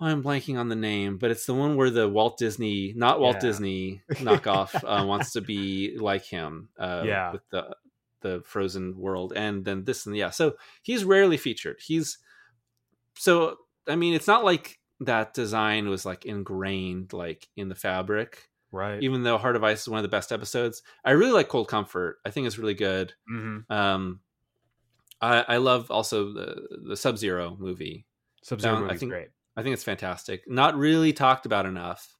oh, I'm blanking on the name, but it's the one where the Walt Disney, not Walt Yeah. Disney knockoff, uh, wants to be like him. Uh, Yeah. with the the Frozen world, and then this and yeah. So he's rarely featured. He's so I mean, it's not like that design was like ingrained like in the fabric. Right. Even though Heart of Ice is one of the best episodes, I really like Cold Comfort. I think it's really good. mm-hmm. Um, I, I love also the the Sub Zero movie. Sub Zero think- great. I think it's fantastic. Not really talked about enough.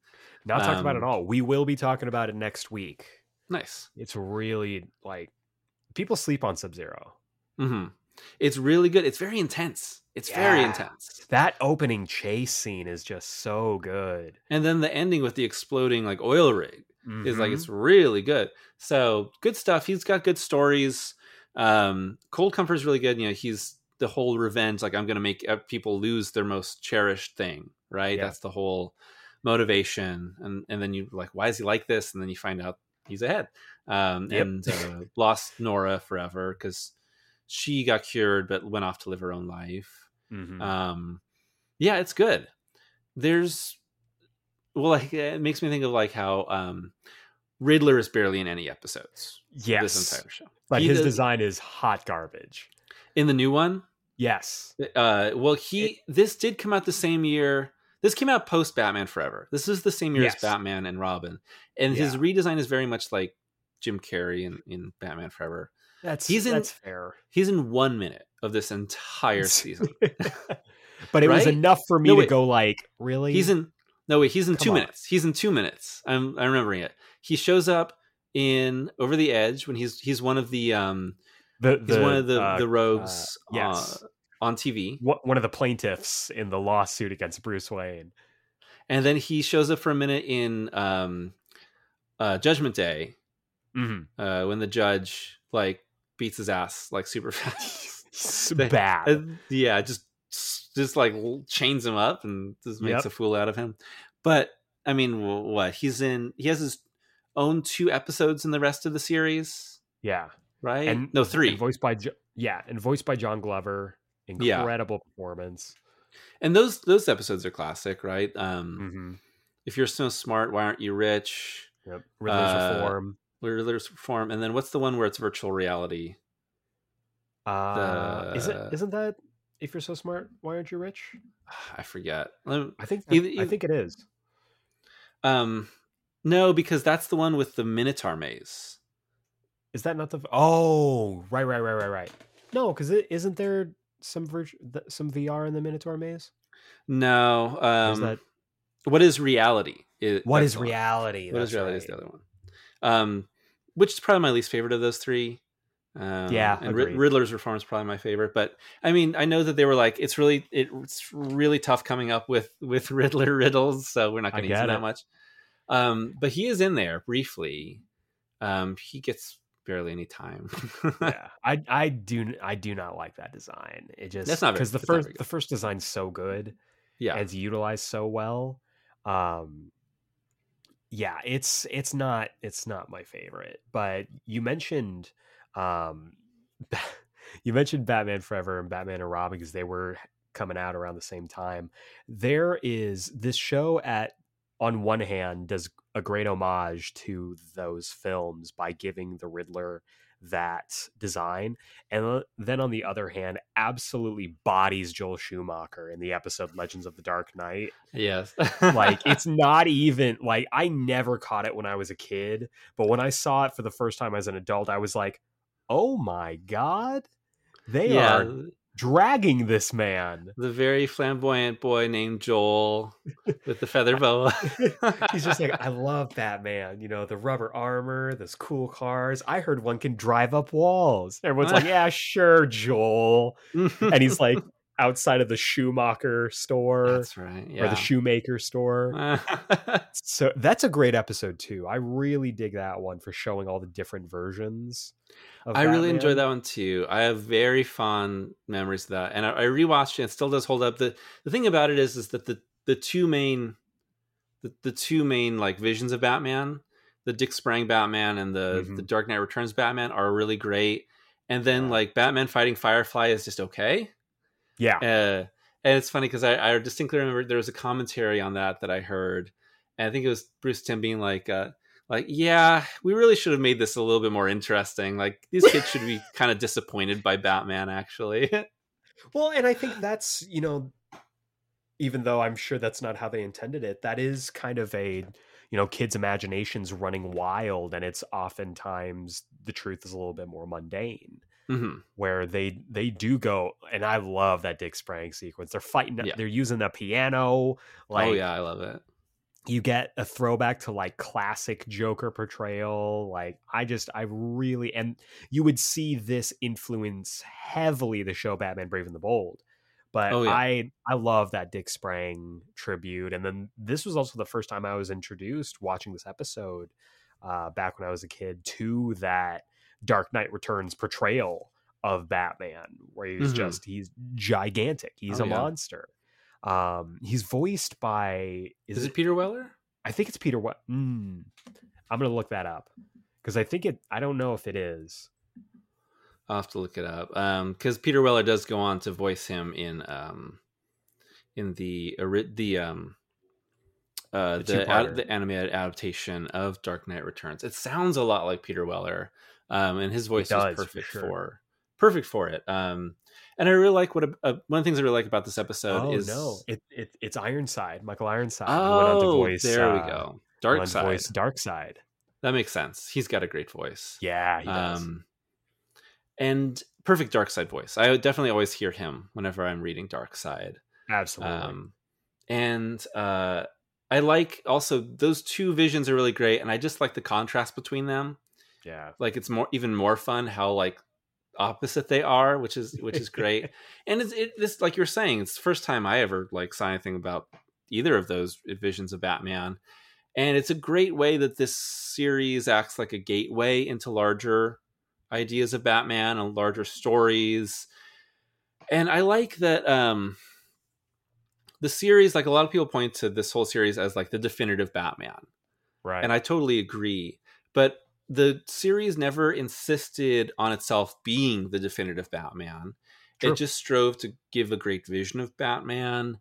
Not talked about at um, all. We will be talking about it next week. Nice. It's really like people sleep on Sub Zero. hmm It's really good. It's very intense. It's very intense. That opening chase scene is just so good. And then the ending with the exploding like oil rig is like it's really good. So good stuff. He's got good stories. Um, Cold Comfort is really good. You know, he's the whole revenge. Like I'm going to make uh, people lose their most cherished thing. Right. Yeah. That's the whole motivation. And and then you like, why is he like this? And then you find out he's ahead. Um, Yep. and uh, lost Nora forever because she got cured but went off to live her own life. Mhm. Um, yeah, it's good. There's well, like it makes me think of like how um, Riddler is barely in any episodes. yes, This entire show. but He his does- design is hot garbage. in the new one. Yes, Uh, well, he this did come out the same year. This came out post Batman Forever. This is the same year Yes. as Batman and Robin, and his redesign is very much like Jim Carrey in, in Batman Forever. That's He's in- that's fair. He's in one minute of this entire season. but it was enough for me No, to go like, really? He's in no wait, he's in Come two on. minutes. He's in two minutes. I'm I'm remembering it. He shows up in Over the Edge when he's he's one of the um the, he's one of the uh, the rogues uh, yes. uh, on TV. one one of the plaintiffs in the lawsuit against Bruce Wayne. And then he shows up for a minute in um uh Judgment Day Mm-hmm. uh when the judge like beats his ass like super fast. Bad. Uh, yeah, just just like chains him up and just makes Yep. a fool out of him. But I mean, what he's in? He has his own two episodes in the rest of the series, yeah, right? and no, three. And voiced by Jo- yeah, and voiced by John Glover. Yeah. Incredible performance. and those those episodes are classic, right? Um, Mm-hmm. If you're so smart, why aren't you rich? Yep. Riddler's Uh, reform. Riddler's form, and then what's the one where it's virtual reality? Uh, is it? the- Isn't that? If you're so smart, why aren't you rich? I forget. Um, I think. Either- I think it is. Um, no, because that's the one with the Minotaur maze. Is that not the? Oh, right, right, right, right, right. No, because it isn't there some th- some VR in the Minotaur maze. No, Or is um, that what is reality? I- what is the reality? What is reality is the other one. Um, which is probably my least favorite of those three. Um, Yeah, and agreed. Riddler's Reform is probably my favorite. But I mean, I know that they were like, it's really, it's really tough coming up with with Riddler riddles, so we're not going to use get that much. Um, but he is in there briefly. Um, he gets barely any time. yeah, I I do I do not like that design. It just That's not because the first the first design's so good yeah, it's utilized so well. Um, yeah, it's it's not it's not my favorite. But you mentioned um, you mentioned Batman Forever and Batman and Robin because they were coming out around the same time. There is this show at on one hand does a great homage to those films by giving the Riddler that design. And then on the other hand, absolutely bodies Joel Schumacher in the episode Legends of the Dark Knight. Yes. like it's not even like I never caught it when I was a kid, but when I saw it for the first time as an adult, I was like, "Oh my god. They yeah, are dragging this man. the very flamboyant boy named Joel with the feather boa. He's just like, I love Batman. You know, the rubber armor, those cool cars. I heard one can drive up walls. Everyone's like, yeah, sure, Joel. And he's like outside of the Schumacher store That's right. or Yeah. the shoemaker store. So that's a great episode too. I really dig that one for showing all the different versions. Of I really enjoy that one too. I have very fond memories of that, and I, I rewatched it. and It still does hold up. the The thing about it is, is that the the two main, the, the two main like visions of Batman, the Dick Sprang Batman and the Mhm. the Dark Knight Returns Batman are really great. And then Yeah. like Batman fighting Firefly is just okay. Yeah. Uh, and it's funny because I, I distinctly remember there was a commentary on that that I heard, and I think it was Bruce Timm being like, uh, like, yeah, we really should have made this a little bit more interesting. Like these kids should be kind of disappointed by Batman, actually. Well, and I think that's, you know, even though I'm sure that's not how they intended it, that is kind of a, you know, kids' imaginations running wild. And it's oftentimes the truth is a little bit more mundane hmm where they they do go and I love that Dick Sprang sequence. They're fighting Yeah. they're using the piano. Like oh yeah, I love it. you get a throwback to like classic Joker portrayal. Like I just I really and you would see this influence heavily the show Batman Brave and the Bold. But Oh, yeah. I I love that Dick Sprang tribute. And then this was also the first time I was introduced watching this episode uh back when I was a kid to that Dark Knight Returns portrayal of Batman, where he's Mhm. just he's gigantic. He's Oh, a yeah. monster. Um, he's voiced by Is, it Peter Weller? I think it's Peter. What? Mm, I'm gonna look that up because I think it. I don't know if it is. I'll have to look it up. Um, because Peter Weller does go on to voice him in um, in the the um, uh, The the ad- the animated adaptation of Dark Knight Returns. It sounds a lot like Peter Weller, um, and his voice does, is for perfect sure. for perfect for it. Um, and I really like what uh, one of the things I really like about this episode oh is no, it, it it's Ironside, Michael Ironside. who went on to oh, voice, there we uh, go, Darkseid. Voice Darkseid. That makes sense. He's got a great voice. Yeah, he does. um, and perfect Darkseid voice i definitely always hear him whenever i'm reading Darkseid Absolutely. um, and uh, i like also those two visions are really great and i just like the contrast between them yeah. like it's more even more fun how like opposite they are which is which is great and it's it this like you're saying it's the first time i ever like saw anything about either of those visions of batman and it's a great way that this series acts like a gateway into larger ideas of batman and larger stories and i like that um the series like a lot of people point to this whole series as like the definitive batman Right. and I totally agree. But the series never insisted on itself being the definitive Batman. True. It just strove to give a great vision of Batman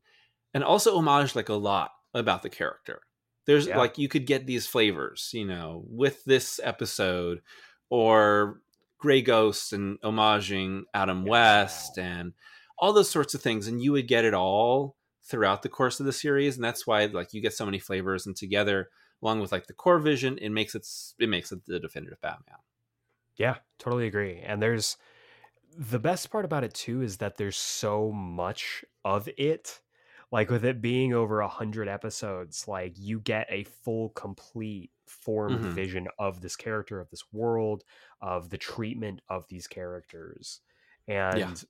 and also homage like a lot about the character. There's Yeah. like you could get these flavors, you know, with this episode or Grey Ghost and homaging Adam Yeah. West and all those sorts of things and you would get it all throughout the course of the series and that's why like you get so many flavors and together along with like the core vision it makes it it makes it the definitive batman Yeah, totally agree. And there's the best part about it too is that there's so much of it. Like with it being over a hundred episodes, like you get a full, complete formed Mhm. vision of this character, of this world, of the treatment of these characters. And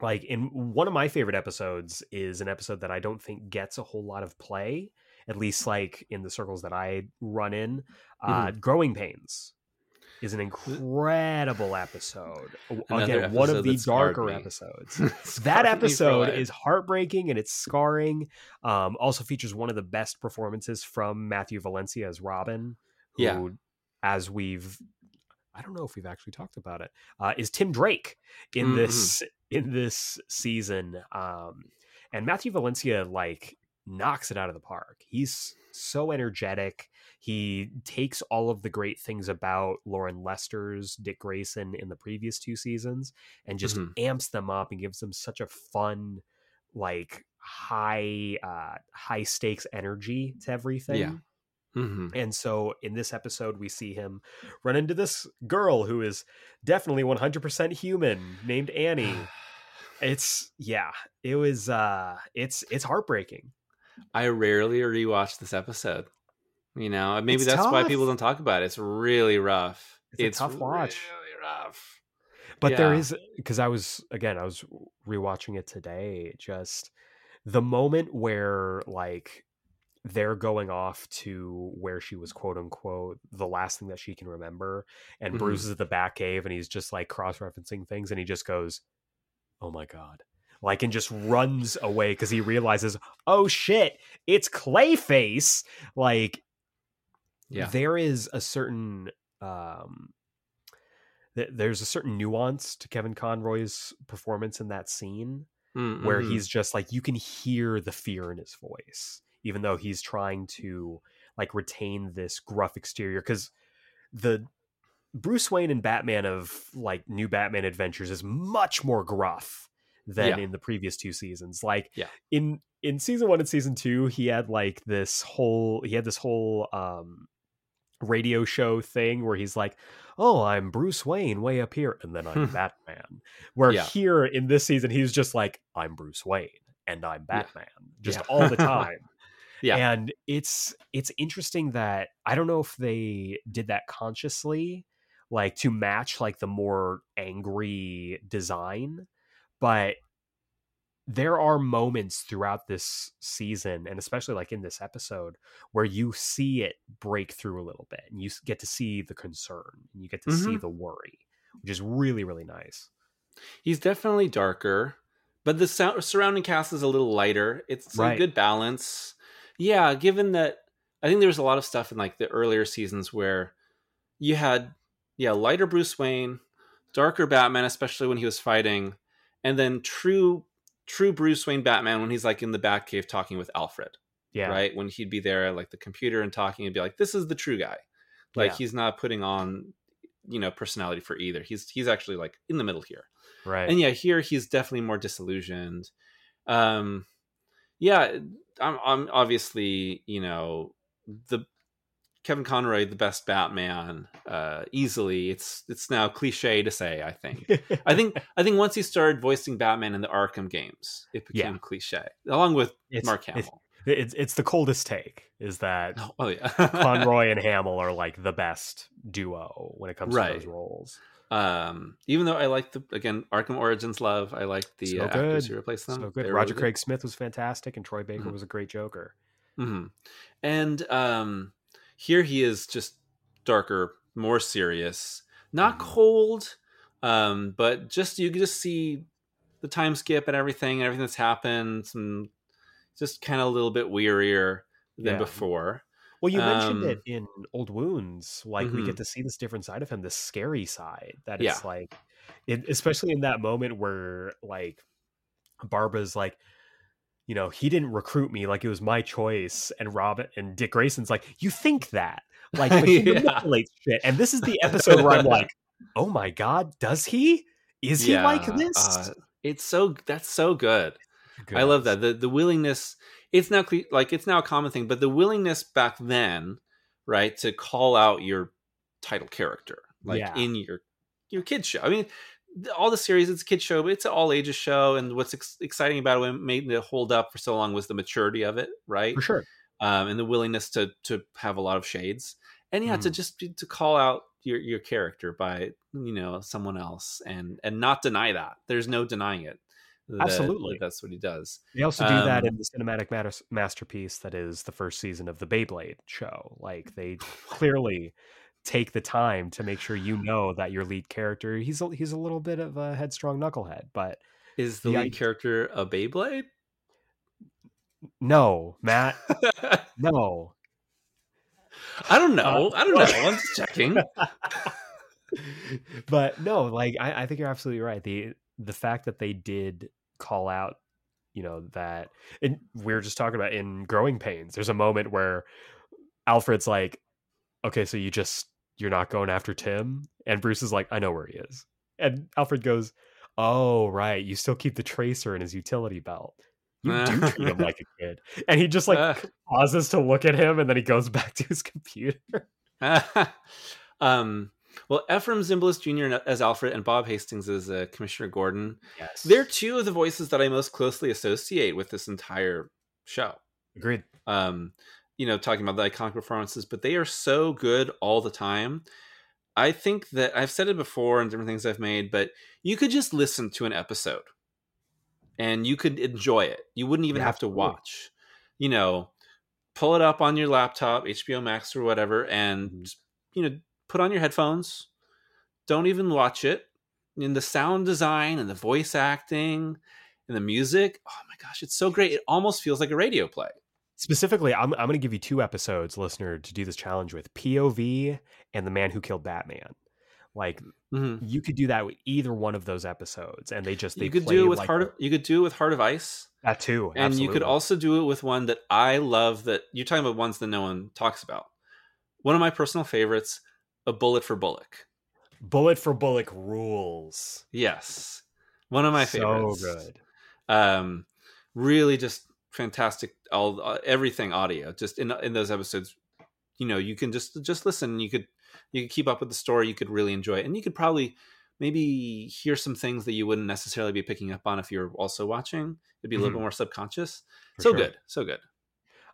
like in one of my favorite episodes is an episode that I don't think gets a whole lot of play, at least like in the circles that I run in. Uh, Growing Pains is an incredible episode. Another Again, one of the darker episodes. That episode is heartbreaking and it's scarring. Um, also features one of the best performances from Mathew Valencia as Robin, who, Yeah. as we've I don't know if we've actually talked about it. Uh, is Tim Drake in Mhm. this in this season? Um, and Mathew Valencia like knocks it out of the park. He's so energetic. he takes all of the great things about Loren Lester's Dick Grayson in the previous two seasons and just Mhm. amps them up and gives them such a fun, like high, uh, high stakes energy to everything. Yeah. Mm-hmm. And so in this episode, we see him run into this girl who is definitely 100% human named Annie. It's yeah, it was uh it's it's heartbreaking. I rarely rewatch this episode. You know, maybe It's that's why people don't talk about it. It's really rough. It's a tough watch. Really rough. But there Yeah. is because I was again, I was rewatching it today, just the moment where like they're going off to where she was quote unquote the last thing that she can remember and Mhm. Bruce is at the Batcave and he's just like cross-referencing things and he just goes, Oh my god. Like and just runs away because he realizes, oh shit, it's Clayface. Like Yeah. there is a certain um th- there's a certain nuance to Kevin Conroy's performance in that scene Mm, where he's just like you can hear the fear in his voice even though he's trying to like retain this gruff exterior cuz the Bruce Wayne and Batman of like new Batman adventures is much more gruff than Yeah. in the previous two seasons like Yeah. in in season 1 and season 2 he had like this whole he had this whole um radio show thing where he's like, "Oh, I'm Bruce Wayne way up here and then I'm Batman." Where Yeah. here in this season he's just like, "I'm Bruce Wayne and I'm Yeah. Batman." Just Yeah. all the time. Yeah. And it's it's interesting that I don't know if they did that consciously like to match like the more angry design, but there are moments throughout this season and especially like in this episode where you see it break through a little bit and you get to see the concern and you get to see Mhm. the worry which is really really nice He's definitely darker, but the surrounding cast is a little lighter. It's Right. a good balance. Yeah, given that I think there was a lot of stuff in like the earlier seasons where you had yeah, lighter Bruce Wayne, darker Batman especially when he was fighting, and then true true Bruce Wayne Batman when he's like in the Batcave talking with Alfred, yeah right? When he'd be there at like the computer and talking and be like this is the true guy. Like Yeah. he's not putting on you know personality for either. He's he's actually like in the middle here right and yeah here he's definitely more disillusioned um yeah i'm, I'm obviously you know the kevin conroy the best batman uh easily. It's it's now cliche to say i think. I think i think once he started voicing batman in the arkham games it became Yeah. cliche along with It's- mark hamill. it's it's the coldest take is that oh, oh, yeah. Conroy and Hamill are like the best duo when it comes to those roles. Um even though i like the again arkham origins love i like the So uh, actors who replaced them. so good. They were Roger really Craig Smith was fantastic and Troy Baker Mhm. was a great Joker. Hmm And um, here he is just darker, more serious, not Mhm. cold, um, but just you can just see the time skip and everything, everything that's happened, and just kind of a little bit wearier than Yeah. before. Well, you mentioned Um, it in Old Wounds. Like we Mhm. get to see this different side of him, this scary side. That Yeah. it's like, it, especially in that moment where like Barbara's like, you know, he didn't recruit me, like it was my choice, and Robin and Dick Grayson's like, you think that, like, but he Yeah. manipulates shit. And this is the episode where I'm like, oh my god, does he? Is he like this? uh, it's so that's so good. Good. I love that the the willingness. It's now like it's now a common thing, but the willingness back then, right, to call out your title character, like Yeah. in your your kids show. I mean, all the series it's a kid show, but it's an all ages show. And what's ex- exciting about it, what made it hold up for so long, was the maturity of it, right? for sure. Um, and the willingness to to have a lot of shades, and yeah, to Mhm. just be, to call out your your character by you know someone else, and and not deny that. There's no denying it. that- Absolutely. that's what he does. They also do that Um, in the cinematic matter- masterpiece that is the first season of the Beyblade show. Like they clearly take the time to make sure you know that your lead character he's a, he's a little bit of a headstrong knucklehead, but Is the The lead idea- character a Beyblade? no, Matt, no. I don't know. Uh, I don't know. I'm just checking. but no, like I, I think you're absolutely right. The the fact that they did call out, you know, that and we are just talking about in Growing Pains, there's a moment where Alfred's like, okay, so you just you're not going after Tim? And Bruce is like, I know where he is. And Alfred goes, Oh, right. You still keep the tracer in his utility belt. You do treat him like a kid. And he just like Uh. pauses to look at him and then he goes back to his computer. um, well, Efrem Zimbalist Jr. as Alfred and Bob Hastings as uh, Commissioner Gordon. Yes. They're two of the voices that I most closely associate with this entire show. agreed. Um, you know, talking about the iconic performances, but they are so good all the time. I think that I've said it before in different things I've made, but you could just listen to an episode and you could enjoy it. You wouldn't even Yeah, have to watch. You know, pull it up on your laptop, HBO Max or whatever, and Mhm. you know, put on your headphones. Don't even watch it. And the sound design and the voice acting and the music, oh my gosh, it's so great. It almost feels like a radio play. Specifically, I'm, I'm going to give you two episodes, listener, to do this challenge with POV and The Man Who Killed Batman. Like, Mhm. you could do that with either one of those episodes, and they just they you could do it with like heart of, you could do it with heart of ice that too, and you could also do it with one that i love that you're talking about ones that no one talks about one of my personal favorites a bullet for bullock bullet for Bullock rules. yes one of my so favorites So good. um really just fantastic all uh, everything audio just in in those episodes you know you can just just listen you could you could keep up with the story you could really enjoy it and you could probably maybe hear some things that you wouldn't necessarily be picking up on if you're also watching it'd be a little Mhm. bit more subconscious For so sure. good so good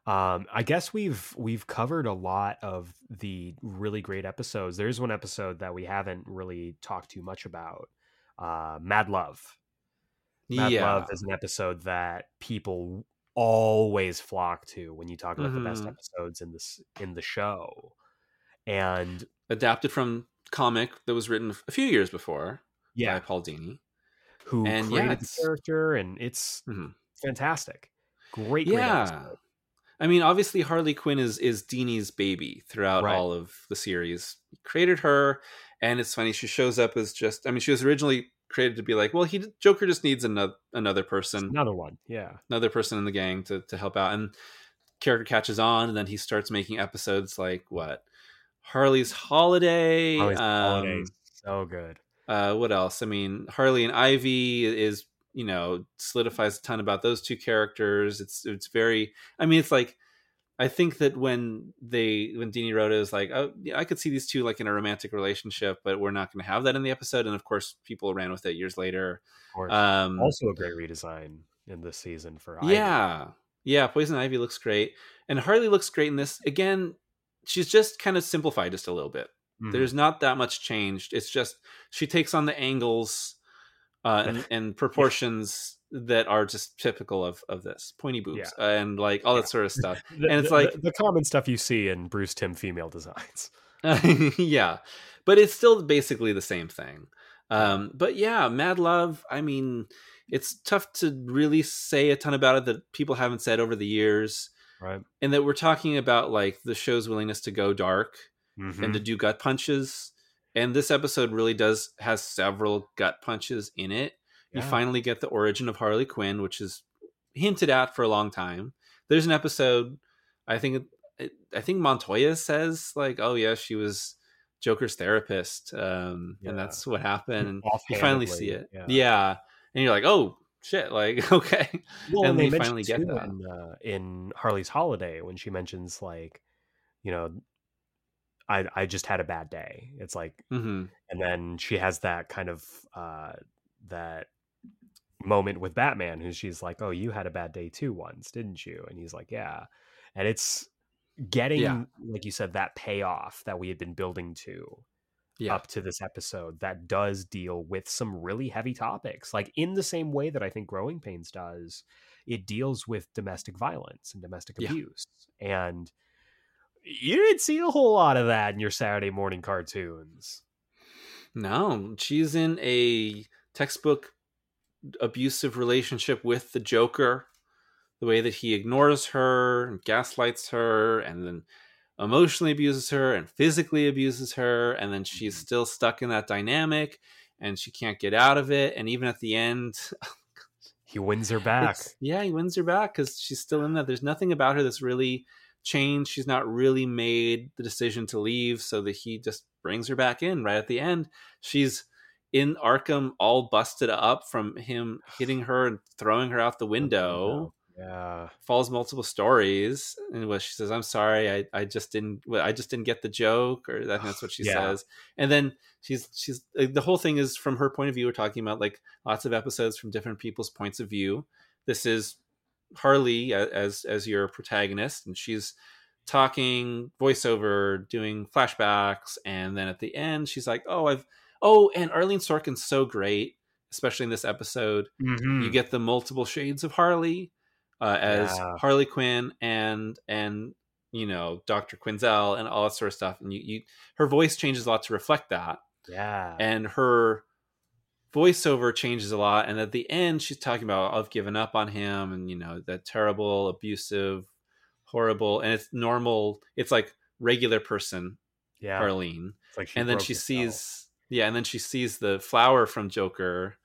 Um, I guess we've we've covered a lot of the really great episodes. There's one episode that we haven't really talked too much about. Uh, Mad Love. Mad yeah Love is an episode that people always flock to when you talk about the best Mhm. episodes in this in the show. And adapted from comic that was written a few years before yeah, by Paul Dini. who and yeah, created it's- the character, and it's Mhm. fantastic. Great, great Yeah. episode. I mean, obviously Harley Quinn is is Dini's baby throughout Right. all of the series. He created her, and it's funny she shows up as just. I mean, she was originally created to be like, well, he Joker just needs another another person, Another one, yeah. another person in the gang to to help out, and character catches on, and then he starts making episodes like what Harley's Holiday. Always um, holidays, so good. uh what else i mean harley and ivy is you know solidifies a ton about those two characters it's it's very i mean it's like i think that when they when Dini wrote it, was like oh yeah, i could see these two like in a romantic relationship but we're not going to have that in the episode and of course people ran with it years later. Um also a great redesign in this season for Ivy. yeah. Yeah poison ivy looks great and harley looks great in this. Again she's just kind of simplified just a little bit. Mhm. there's not that much changed. It's just she takes on the angles uh, and, and proportions that are just typical of of this pointy boobs and like all Yeah. that sort of stuff The- and it's the- like- the, common stuff you see in Bruce Timm female designs. yeah but it's still basically the same thing um but yeah mad love i mean it's tough to really say a ton about it that people haven't said over the years Right. and that we're talking about like the show's willingness to go dark Mhm. and to do gut punches. And this episode really does has several gut punches in it. You finally get the origin of Harley Quinn, which is hinted at for a long time. There's an episode, I think, I think Montoya says like, "Oh yeah, she was Joker's therapist," um, Yeah. and that's what happened. And you finally see it, Yeah. yeah. And you're like, "Oh shit!" Like, okay, Well, And and, they finally get that. in, uh, in Harley's Holiday when she mentions like, you know, I I just had a bad day. It's like, hmm and then she has that kind of uh that moment with Batman, who she's like, "Oh, you had a bad day too once, didn't you?" And he's like, "Yeah," and it's getting Yeah. like you said that payoff that we had been building to yeah, up to this episode that does deal with some really heavy topics. Like in the same way that I think Growing Pains does, it deals with domestic violence and domestic Yeah. abuse. And you didn't see a whole lot of that in your Saturday morning cartoons. No, she's in a textbook abusive relationship with the Joker. The way that he ignores her and gaslights her and then emotionally abuses her and physically abuses her and then she's Mhm. still stuck in that dynamic and she can't get out of it and even at the end He wins her back. yeah he wins her back because she's still in that there's nothing about her that's really changed. She's not really made the decision to leave, so that he just brings her back in right at the end. She's in Arkham, all busted up from him hitting her and throwing her out the window. Yeah. Falls multiple stories, and what she says, "I'm sorry, I, I just didn't, well, I just didn't get the joke," or that, that's what she Yeah. says. And then she's she's like, the whole thing is from her point of view. We're talking about like lots of episodes from different people's points of view. This is Harley as as your protagonist, and she's talking voiceover, doing flashbacks, and then at the end, she's like, "Oh, I've oh," and Arlene Sorkin's so great, especially in this episode. Mhm. You get the multiple shades of Harley uh, as Yeah. Harley Quinn and and you know Doctor Quinzel and all that sort of stuff, and you, you her voice changes a lot to reflect that yeah. and her voiceover changes a lot and at the end she's talking about i've given up on him and you know that terrible abusive horrible and it's normal it's like regular person yeah. Harleen. It's like and then she sees yeah and then she sees the flower from joker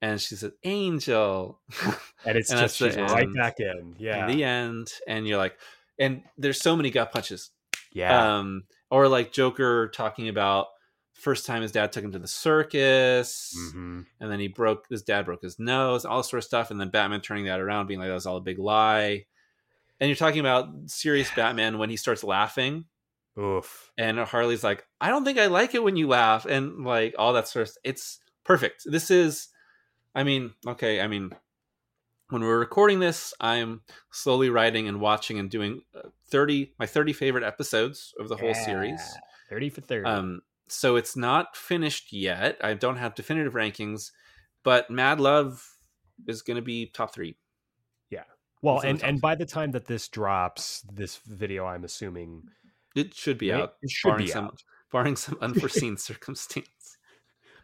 and she said angel and it's and just she's right back in. Yeah. in the end and you're like and there's so many gut punches yeah. um or like joker talking about first time his dad took him to the circus Mhm. and then he broke his dad broke his nose all sort of stuff and then batman turning that around being like that was all a big lie and you're talking about serious batman when he starts laughing Oof. and harley's like i don't think i like it when you laugh and like all that sort of it's perfect this is i mean okay i mean when we're recording this i'm slowly writing and watching and doing uh, 30 my 30 favorite episodes of the whole series 30 for 30. um, so it's not finished yet. I don't have definitive rankings, but Mad Love is going to be top three. Yeah. well, it's and, and by the time that this drops, this video, I'm assuming, It should be right? out, It should barring be some out. barring some unforeseen circumstance.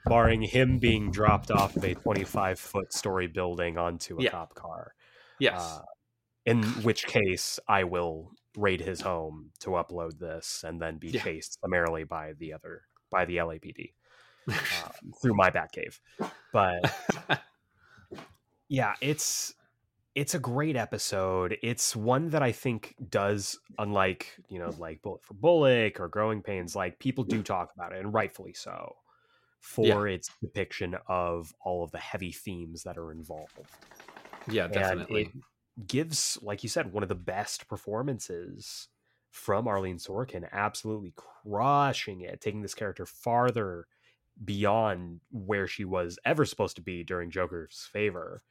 barring him being dropped off of a 25 foot story building onto a Yeah. cop car. Yes, Uh, in which case, I will raid his home to upload this and then be Yeah. chased summarily by the other by the LAPD um, through my Batcave. But yeah, it's it's a great episode. It's one that I think does, unlike you know, like Bullet for Bullock or Growing Pains, like people do talk about it, and rightfully so, for its depiction of all of the heavy themes that are involved yeah, and definitely. it gives, like you said, one of the best performances from Arlene Sorkin, absolutely crushing it, taking this character farther beyond where she was ever supposed to be during Joker's favor.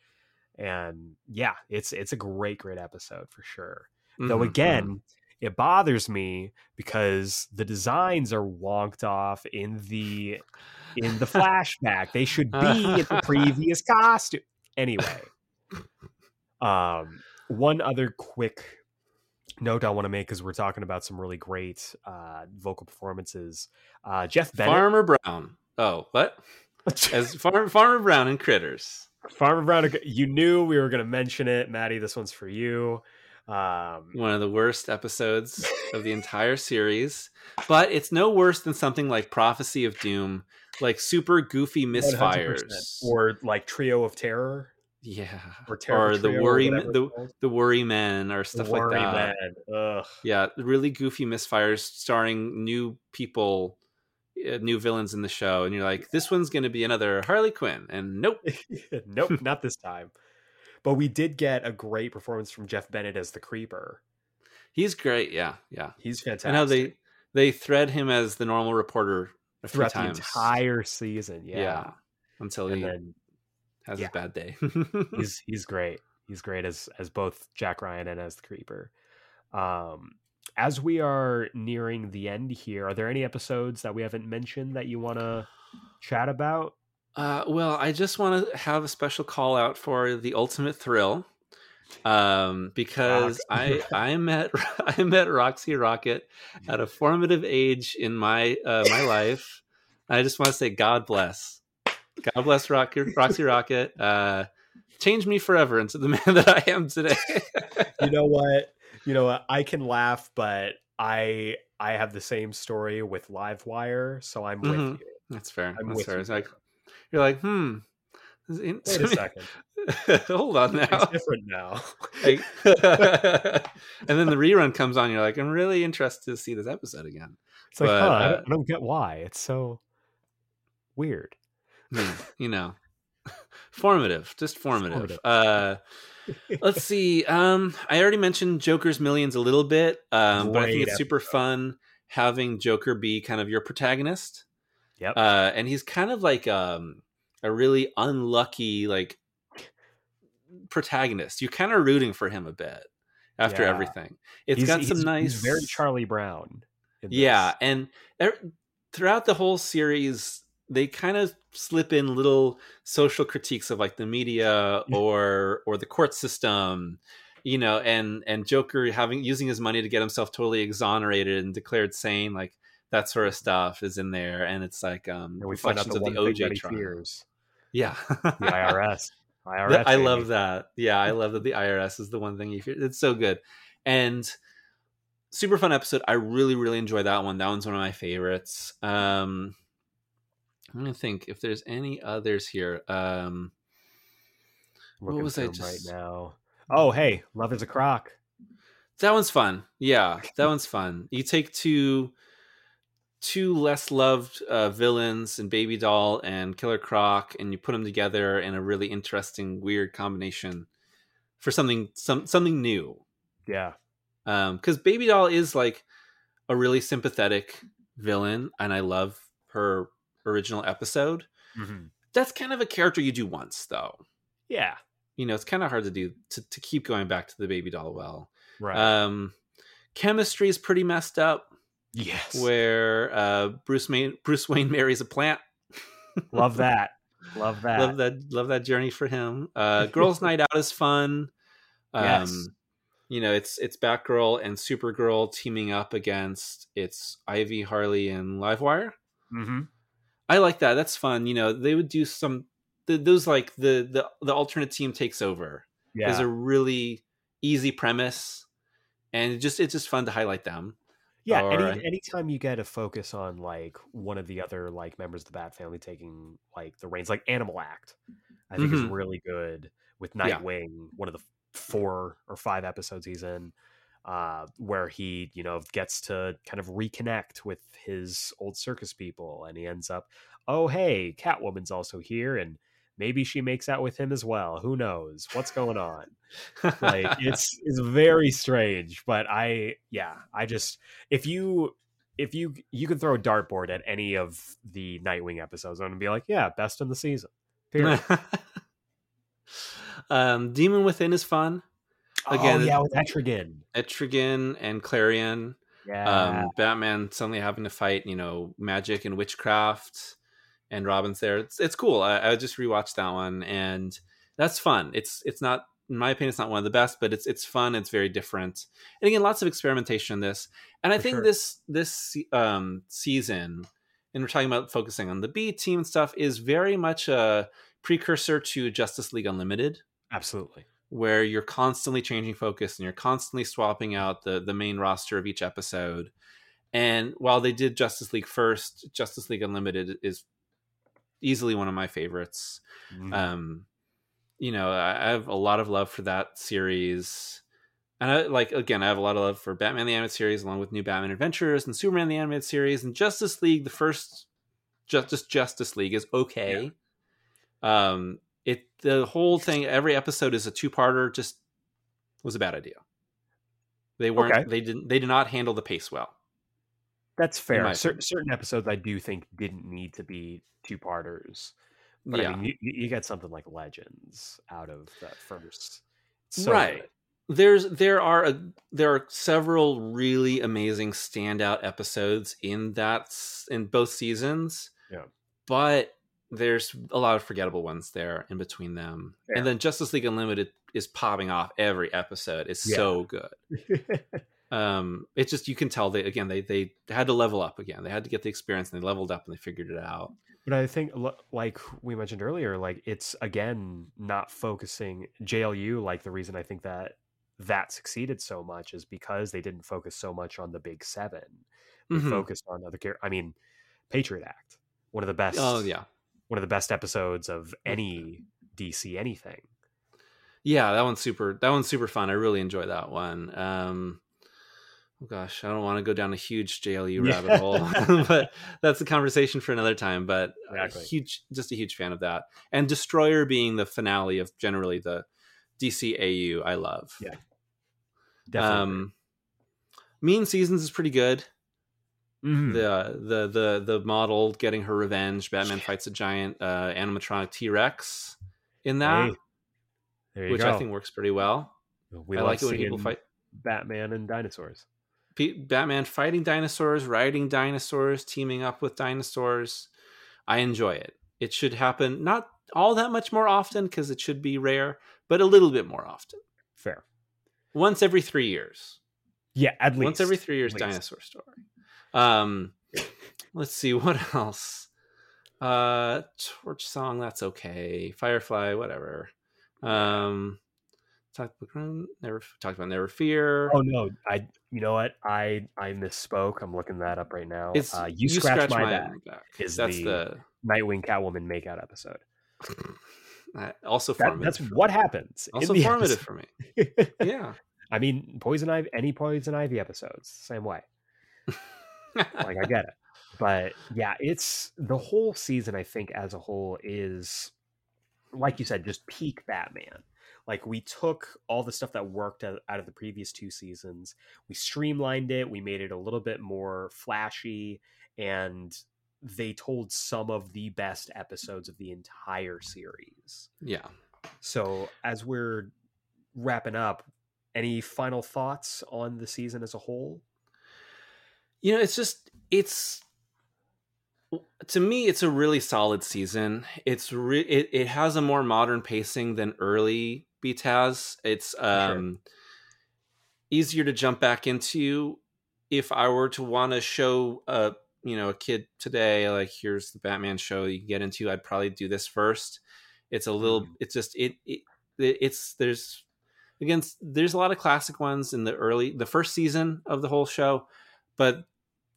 And yeah, it's it's a great, great episode for sure. Though Mhm, mhm. again, it bothers me because the designs are wonked off in the in the flashback. They should be in the previous costume. Anyway, um, one other quick note I want to make because we're talking about some really great uh, vocal performances. Uh, Jeff Bennett, Farmer Brown. Oh, what? As Farmer Farmer Brown and Critters. Farmer Brown, you knew we were going to mention it, Maddie. This one's for you. Um, One of the worst episodes of the entire series, but it's no worse than something like Prophecy of Doom, like super goofy misfires. or like Trio of Terror, yeah, or or the worry whatever the the worry men or stuff like that. Man. Yeah, really goofy misfires starring new people, uh, new villains in the show, and you're like, this one's going to be another Harley Quinn, and nope. nope, not this time. But we did get a great performance from Jeff Bennett as the Creeper. He's great. Yeah, yeah. He's fantastic. And how they they thread him as the normal reporter a few throughout the entire season. Yeah, yeah. until and he then has yeah. his bad day. he's he's great. He's great as as both Jack Ryan and as the Creeper. Um, as we are nearing the end here, are there any episodes that we haven't mentioned that you want to chat about? Uh, well, I just want to have a special call out for the ultimate thrill, um, because I I met I met Roxy Rocket at a formative age in my uh, my life. I just want to say God bless, God bless Rocky, Roxy Rocket. Uh, changed me forever into the man that I am today. you know what? You know what? I can laugh, but I I have the same story with Livewire, so I'm Mhm. with you. That's fair. I'm That's fair. You. It's like you're like, hmm, Wait a second. Hold on now. It's different now. Like- and then the rerun comes on. You're like, I'm really interested to see this episode again. It's like, But, huh, I, uh, don't, I don't get why. It's so weird. Hmm, you know, formative, just formative. Formative. Uh, let's see. Um, I already mentioned Joker's Millions a little bit, um, but I think it's super fun having Joker be kind of your protagonist. Yep. Uh, and he's kind of like um, a really unlucky like protagonist. You're kind of rooting for him a bit after Yeah. everything. It's He's- got some nice, He's very Charlie Brown. yeah, and er, throughout the whole series, they kind of slip in little social critiques of like the media or or the court system, you know, and and Joker having using his money to get himself totally exonerated and declared sane, like that sort of stuff is in there, and it's like um And we find out the of the OJ trial. fears: Yeah, the IRS. IRS. Th- I baby. love that. Yeah, I love that the IRS is the one thing you fear. It's so good. And super fun episode. I really, really enjoy that one. That one's one of my favorites. Um I'm gonna think if there's any others here. Um what was I just- right now? Oh, hey, love is a crock. that one's fun. Yeah, that one's fun. You take two two less loved uh, villains and Baby Doll and Killer Croc, and you put them together in a really interesting, weird combination for something some something new. Yeah. because Baby Doll is like a really sympathetic villain, and I love her original episode. Mhm. That's kind of a character you do once, though. Yeah. You know, it's kind of hard to do to, to keep going back to the Baby Doll well. Right. Um, chemistry is pretty messed up, yes. where uh, Bruce Wayne Bruce Wayne marries a plant. love that. Love that. Love that love that journey for him. Uh, Girls' Night Out is fun. Um, Yes. You know, it's it's Batgirl and Supergirl teaming up against it's Ivy, Harley, and Livewire. hmm I like that. That's fun. You know, they would do some th- those like the the the alternate team takes over Yeah. is a really easy premise, and it just it's just fun to highlight them. Yeah, Or- any anytime you get a focus on like one of the other like members of the Bat family taking like the reins, like Animal Act, I think is Mhm. really good with Yeah. Nightwing. One of the four or five episodes he's in, uh, where he you know gets to kind of reconnect with his old circus people, and he ends up, oh hey, Catwoman's also here, and maybe she makes out with him as well. Who knows what's going on? like it's it's very strange but i yeah i just if you if you you can throw a dartboard at any of the nightwing episodes i'm gonna be like yeah best in the season um, Demon Within is fun. Again, oh, yeah with etrigan Etrigan and Klarion. yeah um, Batman suddenly having to fight, you know, magic and witchcraft, and Robin's there. It's it's cool. I, I just rewatched that one, and that's fun. It's it's not, in my opinion, it's not one of the best, but it's it's fun. It's very different, and again, lots of experimentation in this. And I For think sure. this this um, season, and we're talking about focusing on the B team and stuff, is very much a precursor to Justice League Unlimited absolutely where you're constantly changing focus and you're constantly swapping out the the main roster of each episode. And while they did Justice League first, Justice League Unlimited is easily one of my favorites. Mhm. Um, you know, I have a lot of love for that series. And I like again, I have a lot of love for Batman the Animated Series, along with New Batman Adventures and Superman the Animated Series and Justice League. The first Justice Justice League is okay. Um, it the whole thing, every episode is a two parter. Just was a bad idea. They weren't. Okay. They didn't. They did not handle the pace well. that's fair my Cer- certain episodes i do think didn't need to be two parters but yeah, i mean you, you you get something like legends out of that first So right. good. There's there are a, there are several really amazing standout episodes in that in both seasons. Yeah. but there's a lot of forgettable ones there in between them. Fair. And then Justice League Unlimited is popping off every episode. It's Yeah. so good. um it's just you can tell they again they they had to level up again they had to get the experience and they leveled up and they figured it out But I think, like we mentioned earlier, like it's again not focusing JLU. Like the reason I think that that succeeded so much is because they didn't focus so much on the big seven. They Mhm. focused on other characters. I mean, Patriot Act, one of the best. oh yeah one of the best episodes of any DC anything. Yeah, that one's super. That one's super fun. I really enjoy that one. Um, oh gosh, I don't want to go down a huge JLU Yeah. rabbit hole, but that's a conversation for another time. But a Exactly. huge, just a huge fan of that. And Destroyer being the finale of generally the DCAU, I love. Yeah. Definitely. Um, Mean Seasons is pretty good. Mhm. The the the the model getting her revenge. Batman fights a giant uh, animatronic T Rex in that, Hey, there you which go. I think works pretty well. we I love like it when people fight. Batman and dinosaurs. Batman fighting dinosaurs, riding dinosaurs, teaming up with dinosaurs. I enjoy it. It should happen not all that much more often because it should be rare, but a little bit more often. Fair. Once every three years. Yeah, at least Once every three years, dinosaur story. Um, let's see what else. Uh, Torch song, that's okay. Firefly, whatever. Um, never talked about never fear. Oh no, I. You know what? I I misspoke. I'm looking that up right now. it's uh, you, scratch, my, back. is That's the- the Nightwing Catwoman makeout episode. also That, formative. that's what happens. also formative for me. Yeah. I mean, Poison Ivy, any Poison Ivy episodes, same way. Like I get it, but yeah, it's the whole season. I think as a whole is, like you said, just peak Batman. Like we took all the stuff that worked out of the previous two seasons, we streamlined it, we made it a little bit more flashy, and they told some of the best episodes of the entire series. yeah. So as we're wrapping up, any final thoughts on the season as a whole? You know, it's just it's to me it's a really solid season. It's re- it it has a more modern pacing than early BTAS has. It's um easier to jump back into if I were to want to show a you know a kid today like here's the Batman show you can get into I'd probably do this first. It's a little Mhm. it's just it, it it's there's again there's a lot of classic ones in the early the first season of the whole show but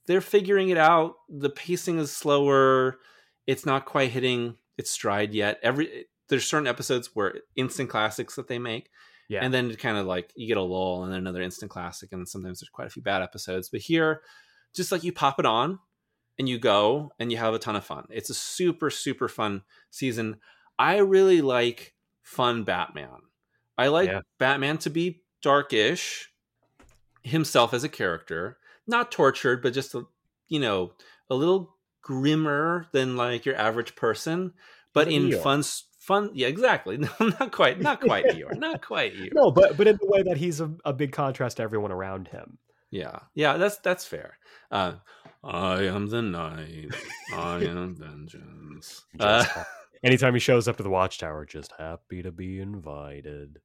they're figuring it out. The pacing is slower. It's not quite hitting its stride yet. Every there's certain episodes where instant classics that they make Yeah. and then it kind of like you get a lull and then another instant classic and sometimes there's quite a few bad episodes. But here just like you pop it on and you go and you have a ton of fun. It's a super super fun season. I really like fun batman. I like Yeah. batman to be darkish himself as a character not tortured but just a, you know a little grimmer than like your average person but in Eeyore. fun fun yeah exactly no, not quite not quite Eeyore, not quite Eeyore. No, but but in the way that he's a, a big contrast to everyone around him. Yeah, yeah, that's that's fair. Uh, I am the night. I am vengeance. Uh, anytime he shows up to the watchtower, just happy to be invited.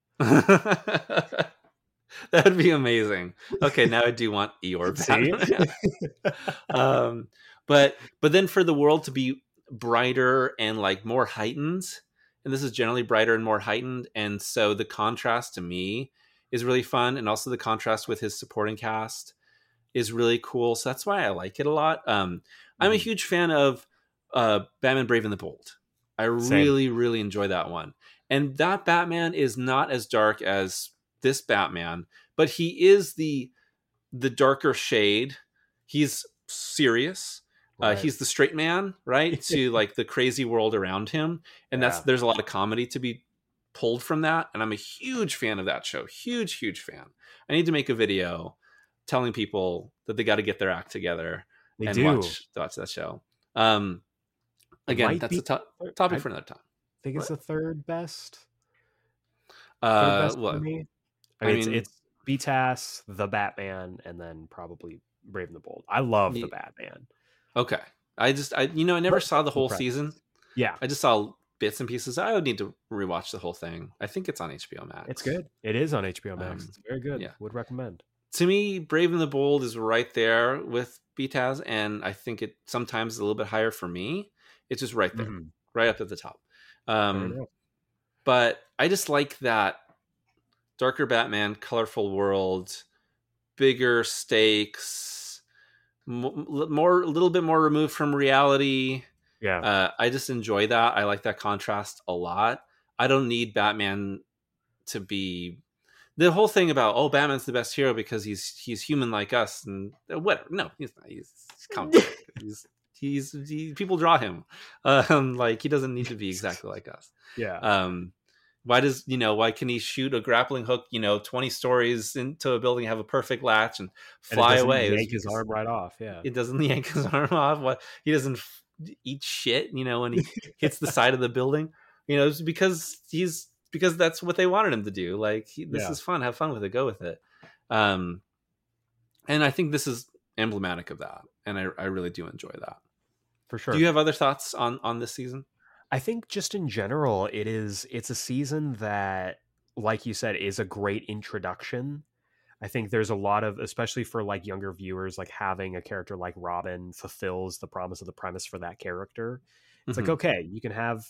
That would be amazing. Okay, now I do want Eeyore? Batman. um, but but then for the world to be brighter and like more heightened, and this is generally brighter and more heightened, and so the contrast to me is really fun, and also the contrast with his supporting cast is really cool. So that's why I like it a lot. Um, I'm a Mhm. huge fan of uh, Batman Brave and the Bold. I Same. really, really enjoy that one. And that Batman is not as dark as this Batman, but he is the the darker shade. He's serious. Uh, he's the straight man, right? to like the crazy world around him, and that's Yeah. there's a lot of comedy to be pulled from that. And I'm a huge fan of that show. Huge, huge fan. I need to make a video telling people that they got to get their act together they and do. watch watch that show. Um, again, that's be- a to- topic I for another time. I think it's the third best. Third Uh, best for what? me. I I mean, it's, mean- it's BTAS, the Batman, and then probably Brave and the Bold. I love the Batman. Okay, I just I you know I never But- saw the whole season. Yeah, I just saw bits and pieces. I would need to rewatch the whole thing. I think it's on HBO Max. it's good. It is on HBO Max. Um, it's very good. yeah. Would recommend. to me, Brave and the Bold is right there with BTAS, and I think it sometimes is a little bit higher for me. It's just right there, Mhm. right up at the top. Um, but I just like that darker Batman, colorful world, bigger stakes, more a little bit more removed from reality. yeah. Uh, I just enjoy that. I like that contrast a lot. I don't need Batman to be the whole thing about oh Batman's the best hero because he's he's human like us and uh, whatever. No, he's not. He's, he's he's he's he, people draw him. Um, like he doesn't need to be exactly like us. Yeah. Um, why does you know why can he shoot a grappling hook you know 20 stories into a building have a perfect latch and fly and it away? Yank his arm right off yeah. It doesn't yank his arm off? What he doesn't f- eat shit you know when he hits the side of the building? You know it's because he's because that's what they wanted him to do like he, this Yeah. is fun have fun with it go with it. Um and i think this is emblematic of that and i, I really do enjoy that. For sure do you have other thoughts on on this season I think just in general, it is it's a season that, like you said, is a great introduction. I think there's a lot of, especially for like younger viewers, like having a character like Robin fulfills the promise of the premise for that character. It's Mhm. like okay, you can have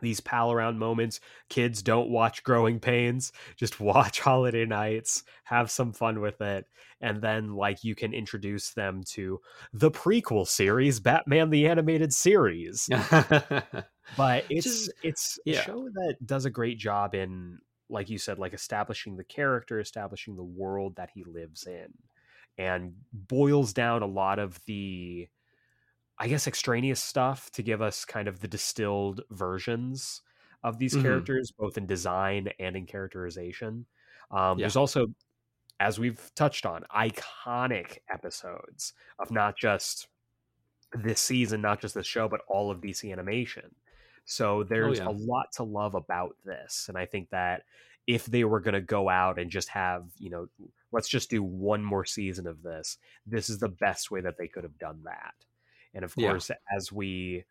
these pal around moments. Kids don't watch Growing Pains, just watch Holiday Knights, have some fun with it, and then like you can introduce them to the prequel series, Batman the Animated Series but it's Just- it's yeah. a show that does a great job in like you said like establishing the character establishing the world that he lives in and boils down a lot of the i guess extraneous stuff to give us kind of the distilled versions of these Mhm. characters both in design and in characterization um, Yeah. there's also as we've touched on iconic episodes of not just this season, not just this show, but all of DC animation. So there's Oh, yeah. a lot to love about this. And I think that if they were going to go out and just have, you know, let's just do one more season of this, this is the best way that they could have done that. And of Yeah. course, as we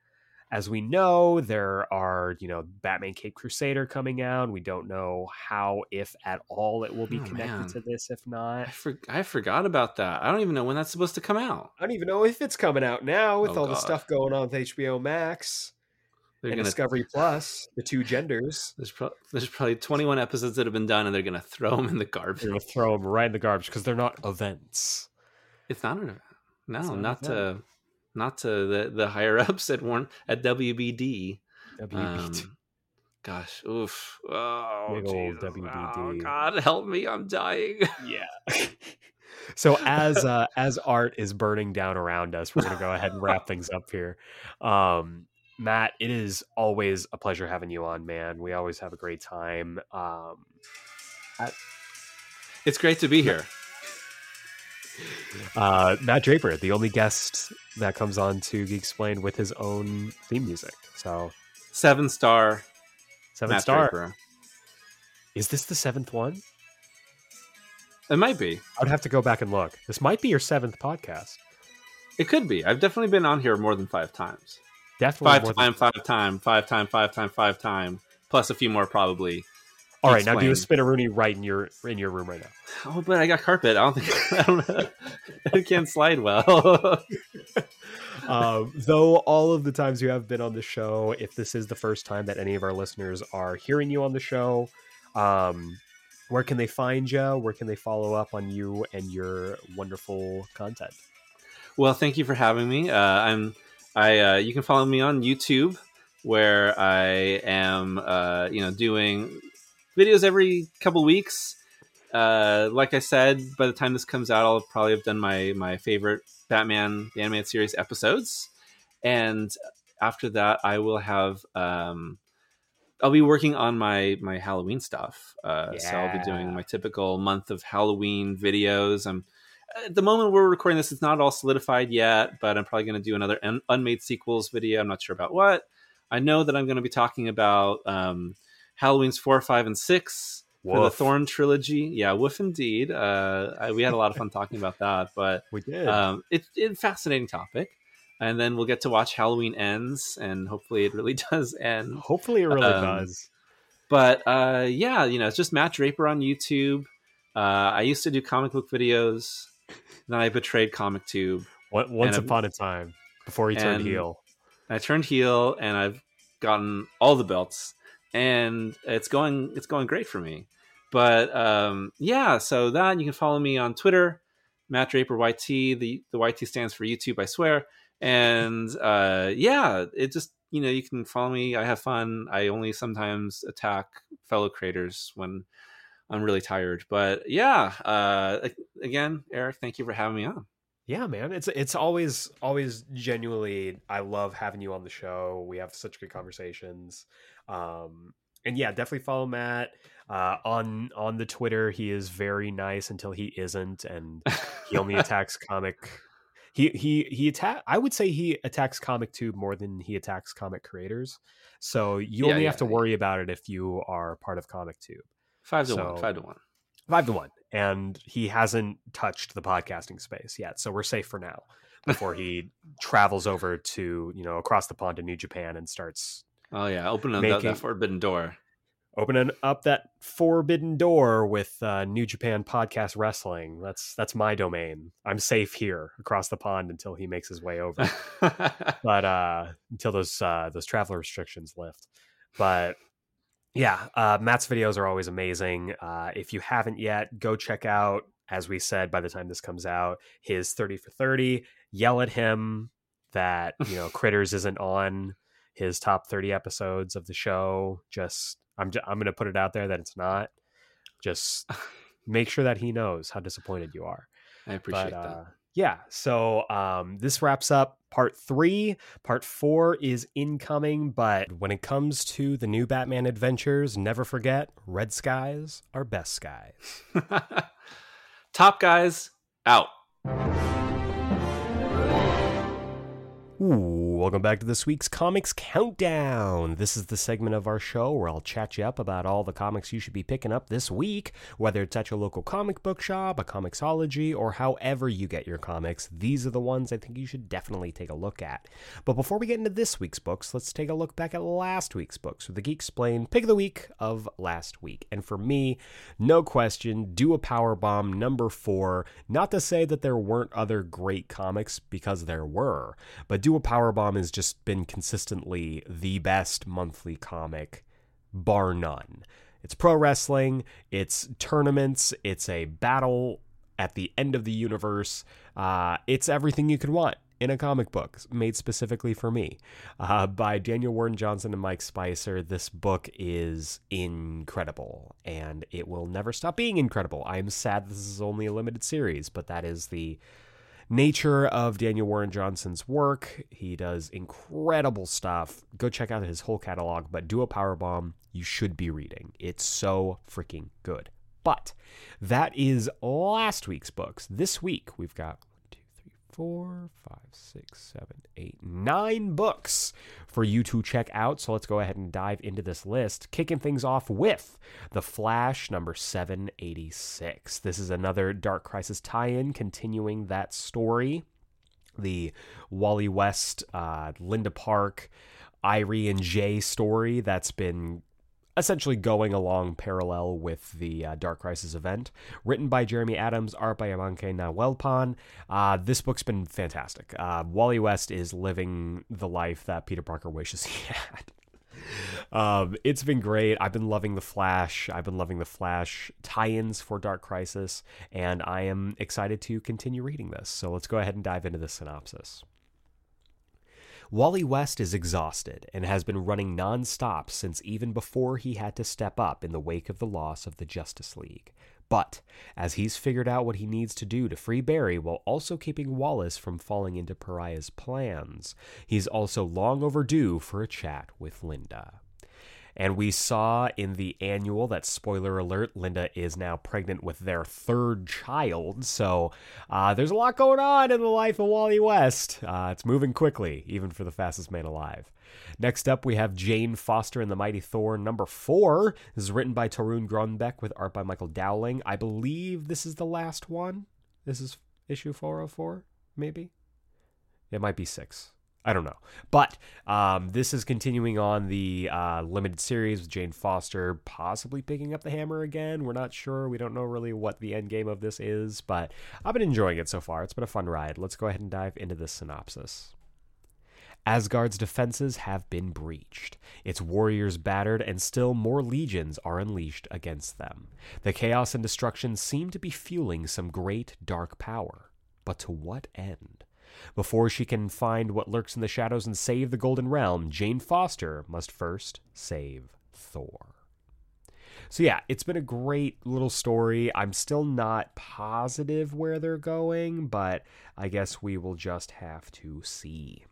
as we know, there are, you know, Batman Caped Crusader coming out. We don't know how, if at all, it will be Oh, connected man. to this. If I, not, for, I forgot about that. I don't even know when that's supposed to come out. I don't even know if it's coming out now with Oh, all the stuff going on with HBO Max They're and gonna Discovery Plus, the two genders. there's, pro- there's probably 21 episodes that have been done, and they're gonna throw them in the garbage. They're gonna throw them right in the garbage because they're not events. It's not an event. No, not not to not to the the higher ups at Warren at WBD. WBT. Um, gosh, oof. Oh, Big Jesus. Oh, God, help me! I'm dying. yeah. so as uh, as art is burning down around us, we're gonna go ahead and wrap things up here. Um, Matt, it is always a pleasure having you on, man. We always have a great time. Um, It's great to be here. uh, Matt Draper, the only guest that comes on to Geek Explained with his own theme music. So Seven star seven Matt star. Draper. Is this the seventh one? It might be. I would have to go back and look. This might be your seventh podcast. It could be. I've definitely been on here more than five times. Definitely Five time, than- five time, five time, five time, five time, plus a few more probably. All right, now do a Explain. spinaroonie right in your in your room right now. Oh, but I got carpet. I don't think I don't know. I can't slide well. um, though all of the times you have been on the show, if this is the first time that any of our listeners are hearing you on the show, um, where can they find you? Where can they follow up on you and your wonderful content? Well, thank you for having me. Uh, I'm I. Uh, you can follow me on YouTube, where I am, uh, you know, doing videos every couple weeks. Uh, like I said, by the time this comes out, I'll probably have done my my favorite Batman the animated series episodes, and after that, I will have. Um, I'll be working on my my Halloween stuff. Uh, So I'll be doing my typical month of Halloween videos. I'm at the moment we're recording this, it's not all solidified yet, but I'm probably going to do another un- unmade sequels video. I'm not sure about what. I know that I'm going to be talking about um, Halloween's four, five, and six for the Thorn trilogy. Yeah, woof indeed. Uh, I, we had a lot of fun talking about that, but We did. um, it's it's a fascinating topic. And then we'll get to watch Halloween ends, and hopefully it really does end. Hopefully, it really um, does. But uh, yeah, you know, it's just Matt Draper on YouTube. Uh, I used to do comic book videos. Then I betrayed ComicTube. Once once upon a time, before he turned heel. I turned heel, and I've gotten all the belts, and it's going it's going great for me. But um, yeah, so that you can follow me on Twitter, Matt Draper YT. The the YT stands for YouTube, I swear. And uh, yeah, it just you know, you can follow me. I have fun. I only sometimes attack fellow creators when I'm really tired. But yeah, uh, again, Eric, thank you for having me on. Yeah, man. It's it's always always genuinely I love having you on the show. We have such good conversations. Um and yeah, definitely follow Matt uh, on on the Twitter. He is very nice until he isn't, and he only attacks comic. He he he attack. I would say he attacks comic tube more than he attacks comic creators. So you Yeah, only yeah, have to worry about it if you are part of comic tube. Five to So- one. Five to one. Five to one, and he hasn't touched the podcasting space yet, so we're safe for now. Before he travels over to you know across the pond to New Japan and starts Oh yeah, open up that, that forbidden door. opening up that forbidden door with uh, New Japan Podcast Wrestling. That's that's my domain. I'm safe here across the pond until he makes his way over. but uh, until those uh, those travel restrictions lift. But yeah, uh, Matt's videos are always amazing. Uh, if you haven't yet, go check out. As we said, by the time this comes out, his thirty for thirty. Yell at him that you know Critters isn't on his top thirty episodes of the show. Just I'm ju- I'm gonna put it out there that it's not. Just make sure that he knows how disappointed you are I appreciate but, that. uh, yeah so um this wraps up part three part four is incoming but when it comes to the new batman adventures never forget red skies are best skies Top guys out. Ooh, welcome back to this week's Comics Countdown. This is the segment of our show where I'll chat you up about all the comics you should be picking up this week, whether it's at your local comic book shop, a Comixology, or however you get your comics. These are the ones I think you should definitely take a look at. But before we get into this week's books, let's take a look back at last week's books with the Geek Explain pick of the week of last week. And for me, no question, do a power bomb number four. Not to say that there weren't other great comics because there were, but do a power bomb has just been consistently the best monthly comic, bar none. It's pro wrestling, it's tournaments, it's a battle at the end of the universe. Uh, it's everything you could want in a comic book made specifically for me uh, by Daniel Warren Johnson and Mike Spicer. This book is incredible and it will never stop being incredible. I am sad this is only a limited series, but that is the nature of Daniel Warren Johnson's work. He does incredible stuff. Go check out his whole catalog, but do a power bomb you should be reading. It's so freaking good. But that is last week's books. This week we've got four, five, six, seven, eight, nine books for you to check out. So let's go ahead and dive into this list, kicking things off with The Flash number 786. This is another Dark Crisis tie in, continuing that story. The Wally West, uh, Linda Park, Irey, and Jai story that's been essentially going along parallel with the uh, Dark Crisis event. Written by Jeremy Adams, art by Amancay Nahuelpan. Uh, this book's been fantastic. Uh, Wally West is living the life that Peter Parker wishes he had. Um, it's been great. I've been loving the Flash. I've been loving the Flash tie-ins for Dark Crisis, and I am excited to continue reading this. So let's go ahead and dive into the synopsis. Wally West is exhausted and has been running non-stop since even before he had to step up in the wake of the loss of the Justice League. But as he's figured out what he needs to do to free Barry while also keeping Wallace from falling into Pariah's plans, he's also long overdue for a chat with Linda. And we saw in the annual that spoiler alert, Linda is now pregnant with their third child. So uh, there's a lot going on in the life of Wally West. Uh, it's moving quickly, even for the fastest man alive. Next up, we have Jane Foster and the Mighty Thor number four. This is written by Torunn Grønbekk with art by Michael Dowling. I believe this is the last one. This is issue 404, maybe? It might be six. I don't know. But um, this is continuing on the uh, limited series with Jane Foster possibly picking up the hammer again. We're not sure. We don't know really what the end game of this is, but I've been enjoying it so far. It's been a fun ride. Let's go ahead and dive into this synopsis. Asgard's defenses have been breached, its warriors battered, and still more legions are unleashed against them. The chaos and destruction seem to be fueling some great dark power. But to what end? Before she can find what lurks in the shadows and save the Golden Realm, Jane Foster must first save Thor. So, yeah, it's been a great little story. I'm still not positive where they're going, but I guess we will just have to see.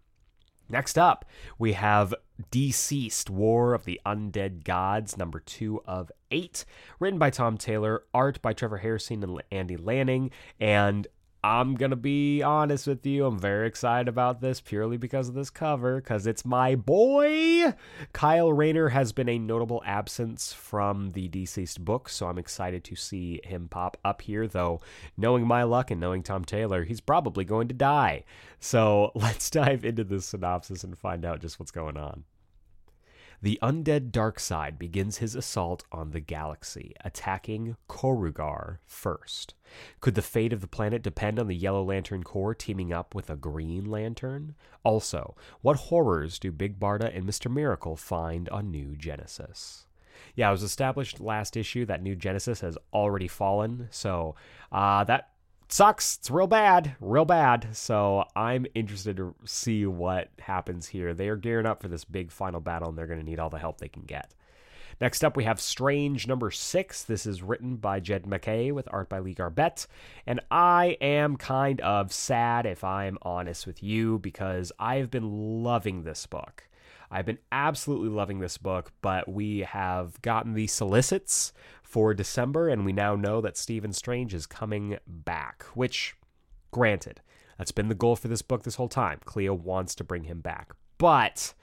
Next up, we have DCeased War of the Undead Gods, number two of eight, written by Tom Taylor, art by Trevor Hairsine and Andy Lanning, and I'm going to be honest with you. I'm very excited about this purely because of this cover, because it's my boy. Kyle Rayner has been a notable absence from the DCeased book, so I'm excited to see him pop up here, though, knowing my luck and knowing Tom Taylor, he's probably going to die. So let's dive into the synopsis and find out just what's going on. The undead Darkseid begins his assault on the galaxy, attacking Korugar first. Could the fate of the planet depend on the Yellow Lantern Corps teaming up with a Green Lantern? Also, what horrors do Big Barda and Mr. Miracle find on New Genesis? Yeah, it was established last issue that New Genesis has already fallen, so uh, that sucks. It's real bad, real bad. So I'm interested to see what happens here. They are gearing up for this big final battle, and they're going to need all the help they can get. Next up, we have Strange number six. This is written by Jed MacKay with art by Lee Garbett. And I am kind of sad, if I'm honest with you, because I've been loving this book. I've been absolutely loving this book, but we have gotten the solicits for December, and we now know that Stephen Strange is coming back, which, granted, that's been the goal for this book this whole time. Clea wants to bring him back. But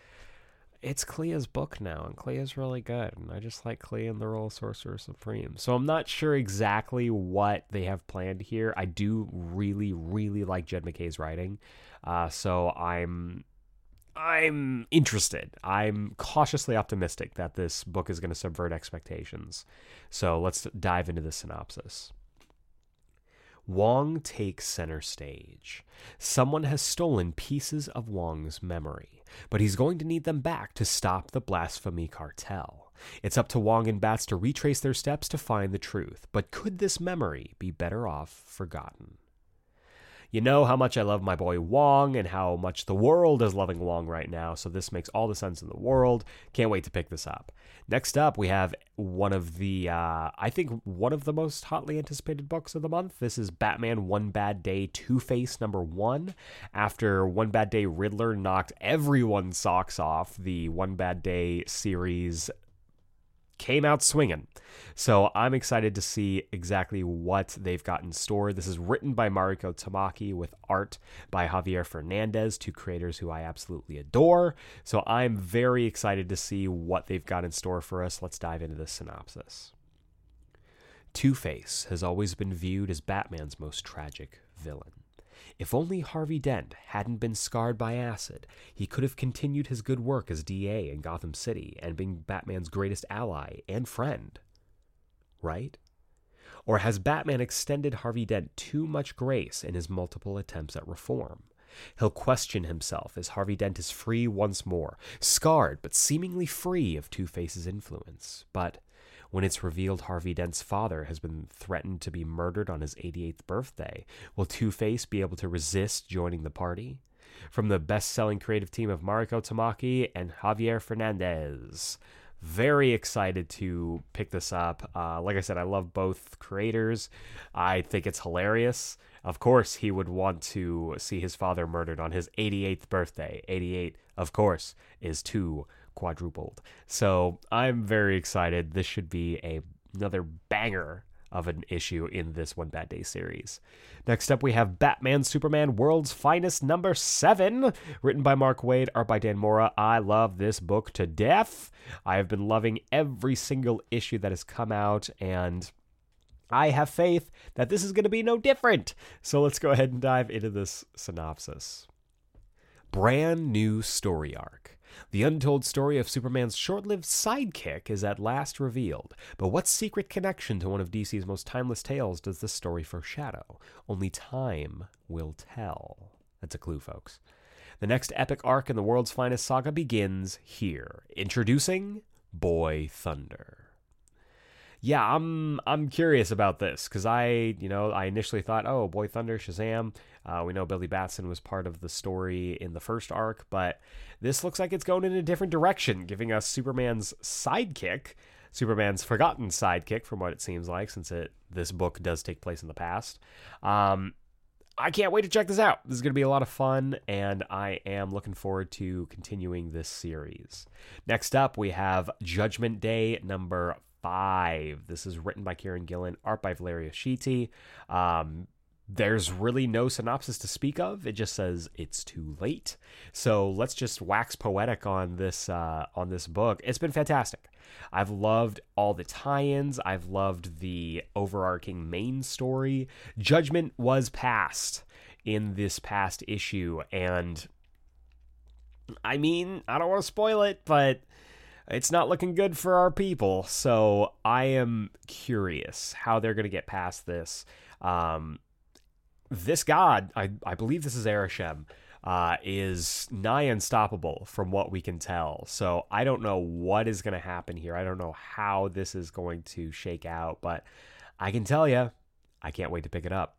it's Clea's book now, and Clea's really good. And I just like Clea in the role of Sorcerer Supreme. So I'm not sure exactly what they have planned here. I do really, really like Jed MacKay's writing. Uh, so I'm I'm interested. I'm cautiously optimistic that this book is going to subvert expectations. So let's dive into the synopsis. Wong takes center stage. Someone has stolen pieces of Wong's memory, but he's going to need them back to stop the blasphemy cartel. It's up to Wong and Bats to retrace their steps to find the truth, but could this memory be better off forgotten? You know how much I love my boy Wong and how much the world is loving Wong right now, so this makes all the sense in the world. Can't wait to pick this up. Next up, we have one of the, uh, I think, one of the most hotly anticipated books of the month. This is Batman One Bad Day Two Face number one. After One Bad Day Riddler knocked everyone's socks off, the One Bad Day series came out swinging. So I'm excited to see exactly what they've got in store. This is written by Mariko Tamaki with art by Javier Fernandez, two creators who I absolutely adore. So I'm very excited to see what they've got in store for us. Let's dive into the synopsis. Two Face has always been viewed as Batman's most tragic villain. If only Harvey Dent hadn't been scarred by acid, he could have continued his good work as DA in Gotham City and been Batman's greatest ally and friend. Right? Or has Batman extended Harvey Dent too much grace in his multiple attempts at reform? He'll question himself as Harvey Dent is free once more, scarred but seemingly free of Two Face's influence. But when it's revealed Harvey Dent's father has been threatened to be murdered on his 88th birthday, will Two Face be able to resist joining the party? From the best selling creative team of Mariko Tamaki and Javier Fernandez. Very excited to pick this up. Uh, like I said, I love both creators. I think it's hilarious. Of course, he would want to see his father murdered on his 88th birthday. 88, of course, is two quadrupled. So I'm very excited. This should be a, another banger of an issue in this One Bad Day series. Next up, we have Batman Superman World's Finest number seven, written by Mark Waid, art by Dan Mora. I love this book to death. I have been loving every single issue that has come out, and I have faith that this is going to be no different. So let's go ahead and dive into this synopsis. Brand new story arc. The untold story of Superman's short lived sidekick is at last revealed, but what secret connection to one of DC's most timeless tales does this story foreshadow? Only time will tell. That's a clue, folks. The next epic arc in the world's finest saga begins here. Introducing Boy Thunder. Yeah, I'm I'm curious about this because I, you know, I initially thought, oh, Boy Thunder, Shazam. Uh, we know Billy Batson was part of the story in the first arc, but this looks like it's going in a different direction, giving us Superman's sidekick, Superman's forgotten sidekick, from what it seems like, since it this book does take place in the past. Um, I can't wait to check this out. This is going to be a lot of fun, and I am looking forward to continuing this series. Next up, we have Judgment Day number five. This is written by Kieron Gillen, art by Valeria Schiti. Um, there's really no synopsis to speak of. It just says it's too late. So let's just wax poetic on this uh, on this book. It's been fantastic. I've loved all the tie-ins. I've loved the overarching main story. Judgment was passed in this past issue, and I mean, I don't want to spoil it, but it's not looking good for our people. So I am curious how they're going to get past this. Um, this god, I, I believe this is Arishem, uh, is nigh unstoppable from what we can tell. So I don't know what is going to happen here. I don't know how this is going to shake out, but I can tell you, I can't wait to pick it up.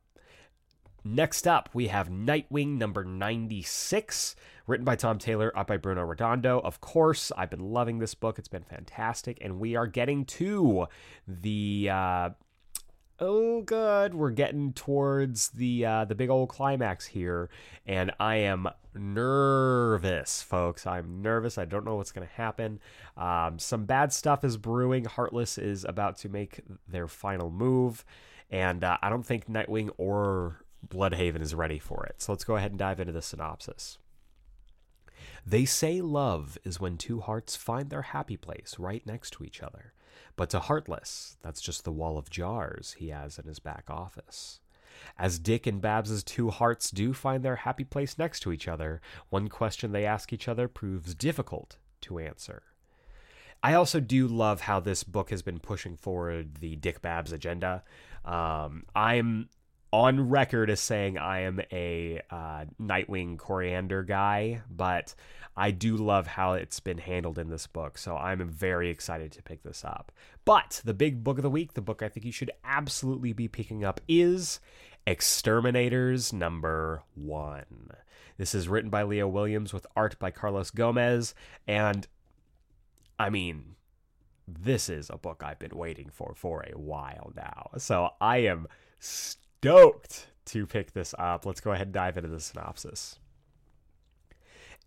Next up, we have Nightwing number 96, written by Tom Taylor, up by Bruno Redondo. Of course, I've been loving this book. It's been fantastic. And we are getting to the uh, oh good we're getting towards the uh, the big old climax here. And i am nervous folks. I'm nervous. I don't know what's going to happen. Um, some bad stuff is brewing. Heartless is about to make their final move. And uh, i don't think nightwing or Blüdhaven is ready for it. So let's go ahead and dive into the synopsis they say love is when two hearts find their happy place right next to each other but to Heartless, that's just the wall of jars he has in his back office. As Dick and Babs's two hearts do find their happy place next to each other, one question they ask each other proves difficult to answer. I also do love how this book has been pushing forward the Dick Babs agenda. Um, I'm on record as saying I am a uh, Nightwing coriander guy, but I do love how it's been handled in this book. So I'm very excited to pick this up. But the big book of the week, the book I think you should absolutely be picking up is X-Terminators number one. This is written by Leah Williams with art by Carlos Gomez. And I mean, this is a book I've been waiting for for a while now. So I am stoked to pick this up. Let's go ahead and dive into the synopsis.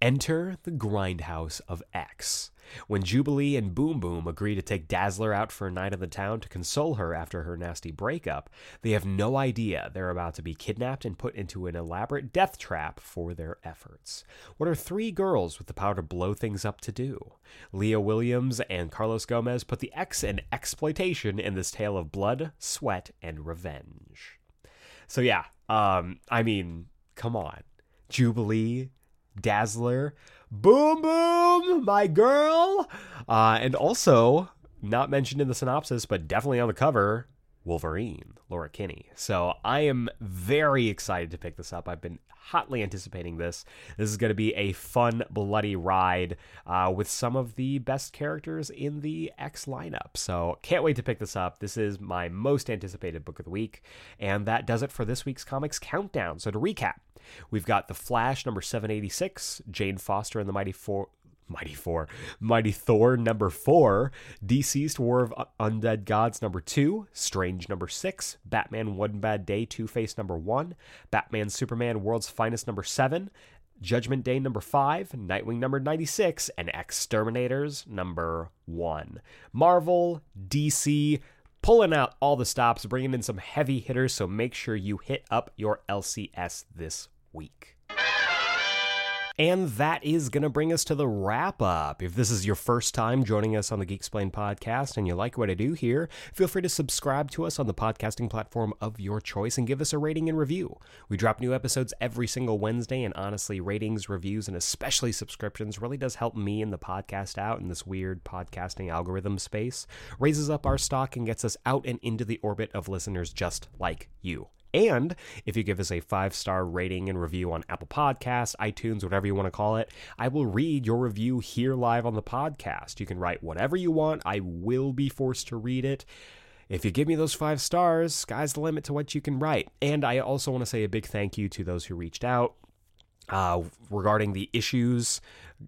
Enter the grindhouse of X. When Jubilee and Boom Boom agree to take Dazzler out for a night in the town to console her after her nasty breakup, they have no idea they're about to be kidnapped and put into an elaborate death trap for their efforts. What are three girls with the power to blow things up to do? Leah Williams and Carlos Gomez put the X and exploitation in this tale of blood, sweat, and revenge. So yeah, um, I mean, come on, Jubilee, Dazzler, Boom Boom, my girl, uh, and also not mentioned in the synopsis, but definitely on the cover, Wolverine, Laura Kinney. So I am very excited to pick this up. I've been hotly anticipating this. This is going to be a fun, bloody ride uh, with some of the best characters in the X lineup. So can't wait to pick this up. This is my most anticipated book of the week. And that does it for this week's Comics Countdown. So to recap, We've got The Flash number 786, Jane Foster and the Mighty Four, Mighty Four, Mighty Thor number four, DCeased War of Undead Gods number two, Strange number six, Batman One Bad Day Two Face number one, Batman Superman World's Finest number seven, Judgment Day number five, Nightwing number 96, and X-Terminators number one. Marvel, DC, pulling out all the stops, bringing in some heavy hitters, so make sure you hit up your LCS this week. And that is going to bring us to the wrap up. If this is your first time joining us on the Geek Geeksplain podcast and you like what I do here, feel free to subscribe to us on the podcasting platform of your choice and give us a rating and review. We drop new episodes every single Wednesday, and honestly, ratings, reviews, and especially subscriptions really does help me and the podcast out in this weird podcasting algorithm space, raises up our stock, and gets us out and into the orbit of listeners just like you. And if you give us a five star rating and review on Apple Podcasts, iTunes, whatever you want to call it, I will read your review here live on the podcast. You can write whatever you want, I will be forced to read it. if you give me those five stars, sky's the limit to what you can write. And I also want to say a big thank you to those who reached out uh, regarding the issues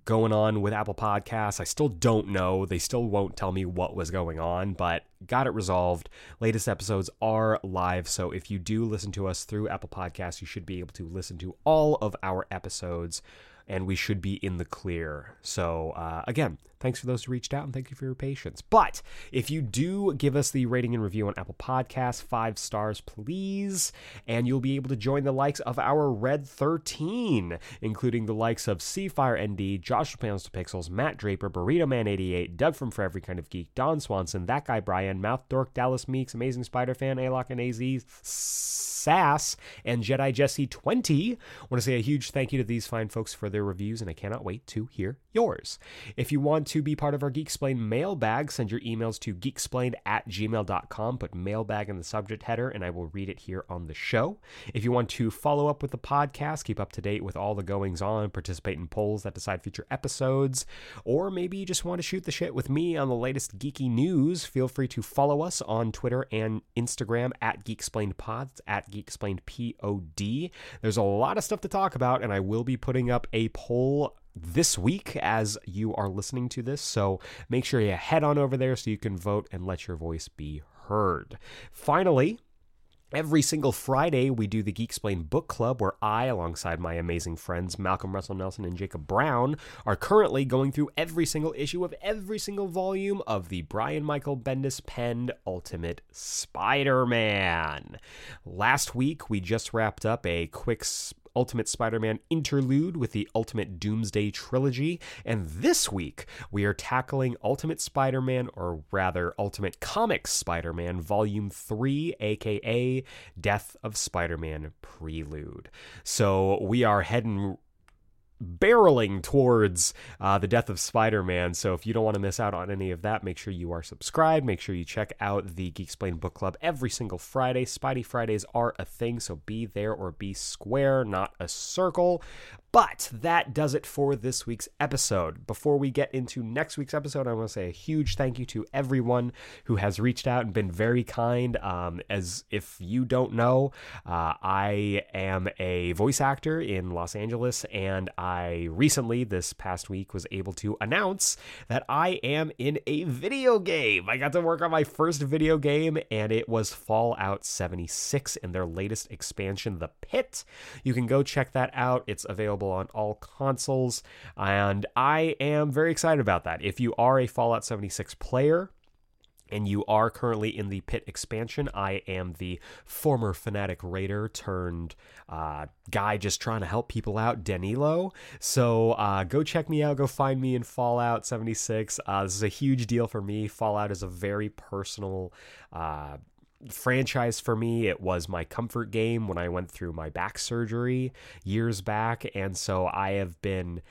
going on with Apple Podcasts. I still don't know. They still won't tell me what was going on, but got it resolved. Latest episodes are live. So if you do listen to us through Apple Podcasts, you should be able to listen to all of our episodes and we should be in the clear. So, uh, again, thanks for those who reached out and thank you for your patience. But if you do give us the rating and review on Apple Podcasts, five stars, please, and you'll be able to join the likes of our Red 13, including the likes of Seafire ND, Joshua Panels to Pixels, Matt Draper, Burrito Man 88, Doug from For Every Kind of Geek, Don Swanson, That Guy Brian, Mouth Dork, Dallas Meeks, Amazing Spider Fan, Alok and AZ, Sass, and Jedi Jesse 20. I want to say a huge thank you to these fine folks for their reviews, and I cannot wait to hear yours. If you want to be part of our Geek Geeksplained mailbag, send your emails to geeksplained at gmail.com. Put mailbag in the subject header, and I will read it here on the show. If you want to follow up with the podcast, keep up to date with all the goings on, participate in polls that decide future episodes, or maybe you just want to shoot the shit with me on the latest geeky news, feel free to follow us on Twitter and Instagram at GeekSplainedPod, at GeekSplainedPod. There's a lot of stuff to talk about, and I will be putting up a poll this week as you are listening to this. So make sure you head on over there so you can vote and let your voice be heard. Finally, Every single Friday, we do the Geeksplained Book Club, where I, alongside my amazing friends Malcolm Russell Nelson and Jacob Brown, are currently going through every single issue of every single volume of the Brian Michael Bendis penned Ultimate Spider Man. Last week, we just wrapped up a quick Ultimate Spider Man interlude with the Ultimate Doomsday trilogy. And this week, we are tackling Ultimate Spider Man, or rather, Ultimate Comics Spider Man, Volume 3, aka Death of Spider Man Prelude. So we are heading barreling towards uh, the death of Spider-Man. So if you don't want to miss out on any of that, make sure you are subscribed. Make sure you check out the Geeksplained Book Club every single Friday. Spidey Fridays are a thing, so be there or be square, not a circle. But that does it for this week's episode. Before we get into next week's episode, I want to say a huge thank you to everyone who has reached out and been very kind. Um, as if you don't know, uh, I am a voice actor in Los Angeles, and I recently, this past week, was able to announce that I am in a video game. I got to work on my first video game, and it was Fallout 76 in their latest expansion, The Pit. You can go check that out. It's available on all consoles, and I am very excited about that. If you are a Fallout 76 player, and you are currently in the pit expansion. I am the former fanatic raider turned uh, guy just trying to help people out, Danilo. So uh, go check me out. Go find me in Fallout 76. Uh, this is a huge deal for me. Fallout is a very personal uh, franchise for me. It was my comfort game when I went through my back surgery years back. And so I have been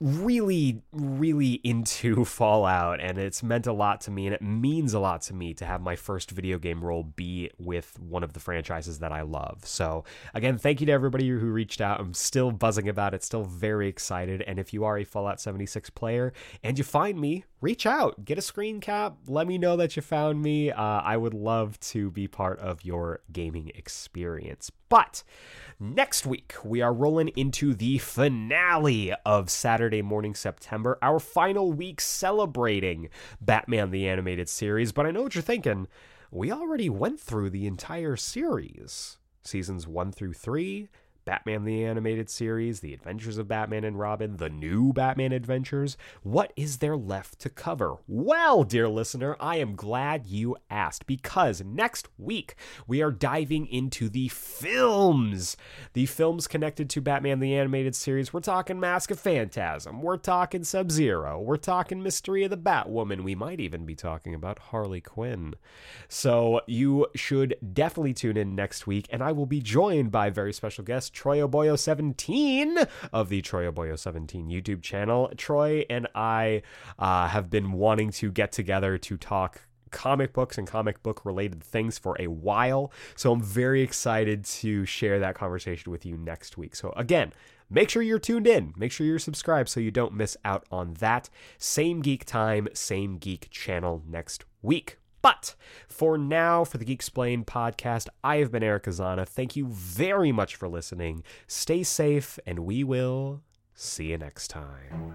really, really into Fallout, and it's meant a lot to me, and it means a lot to me to have my first video game role be with one of the franchises that I love. So, again, thank you to everybody who reached out. I'm still buzzing about it, still very excited. And if you are a Fallout 76 player and you find me, reach out, get a screen cap, let me know that you found me. Uh, I would love to be part of your gaming experience. But next week, we are rolling into the finale of Saturday Morning September, our final week celebrating Batman the Animated Series. But I know what you're thinking. We already went through the entire series seasons one through three, Batman the Animated Series, The Adventures of Batman and Robin, The New Batman Adventures. What is there left to cover? Well, dear listener, I am glad you asked because next week we are diving into the films. The films connected to Batman the Animated Series. We're talking Mask of Phantasm. We're talking Sub Zero. We're talking Mystery of the Batwoman. We might even be talking about Harley Quinn. So you should definitely tune in next week, and I will be joined by very special guest Troy Oboyo 17 of the Troy Oboyo 17 YouTube channel. Troy and I uh, have been wanting to get together to talk comic books and comic book related things for a while. So I'm very excited to share that conversation with you next week. So again, make sure you're tuned in. Make sure you're subscribed so you don't miss out on that. Same geek time, same geek channel next week. But for now, for the Geeksplained podcast, I have been Eric Azana. Thank you very much for listening. Stay safe, and we will see you next time.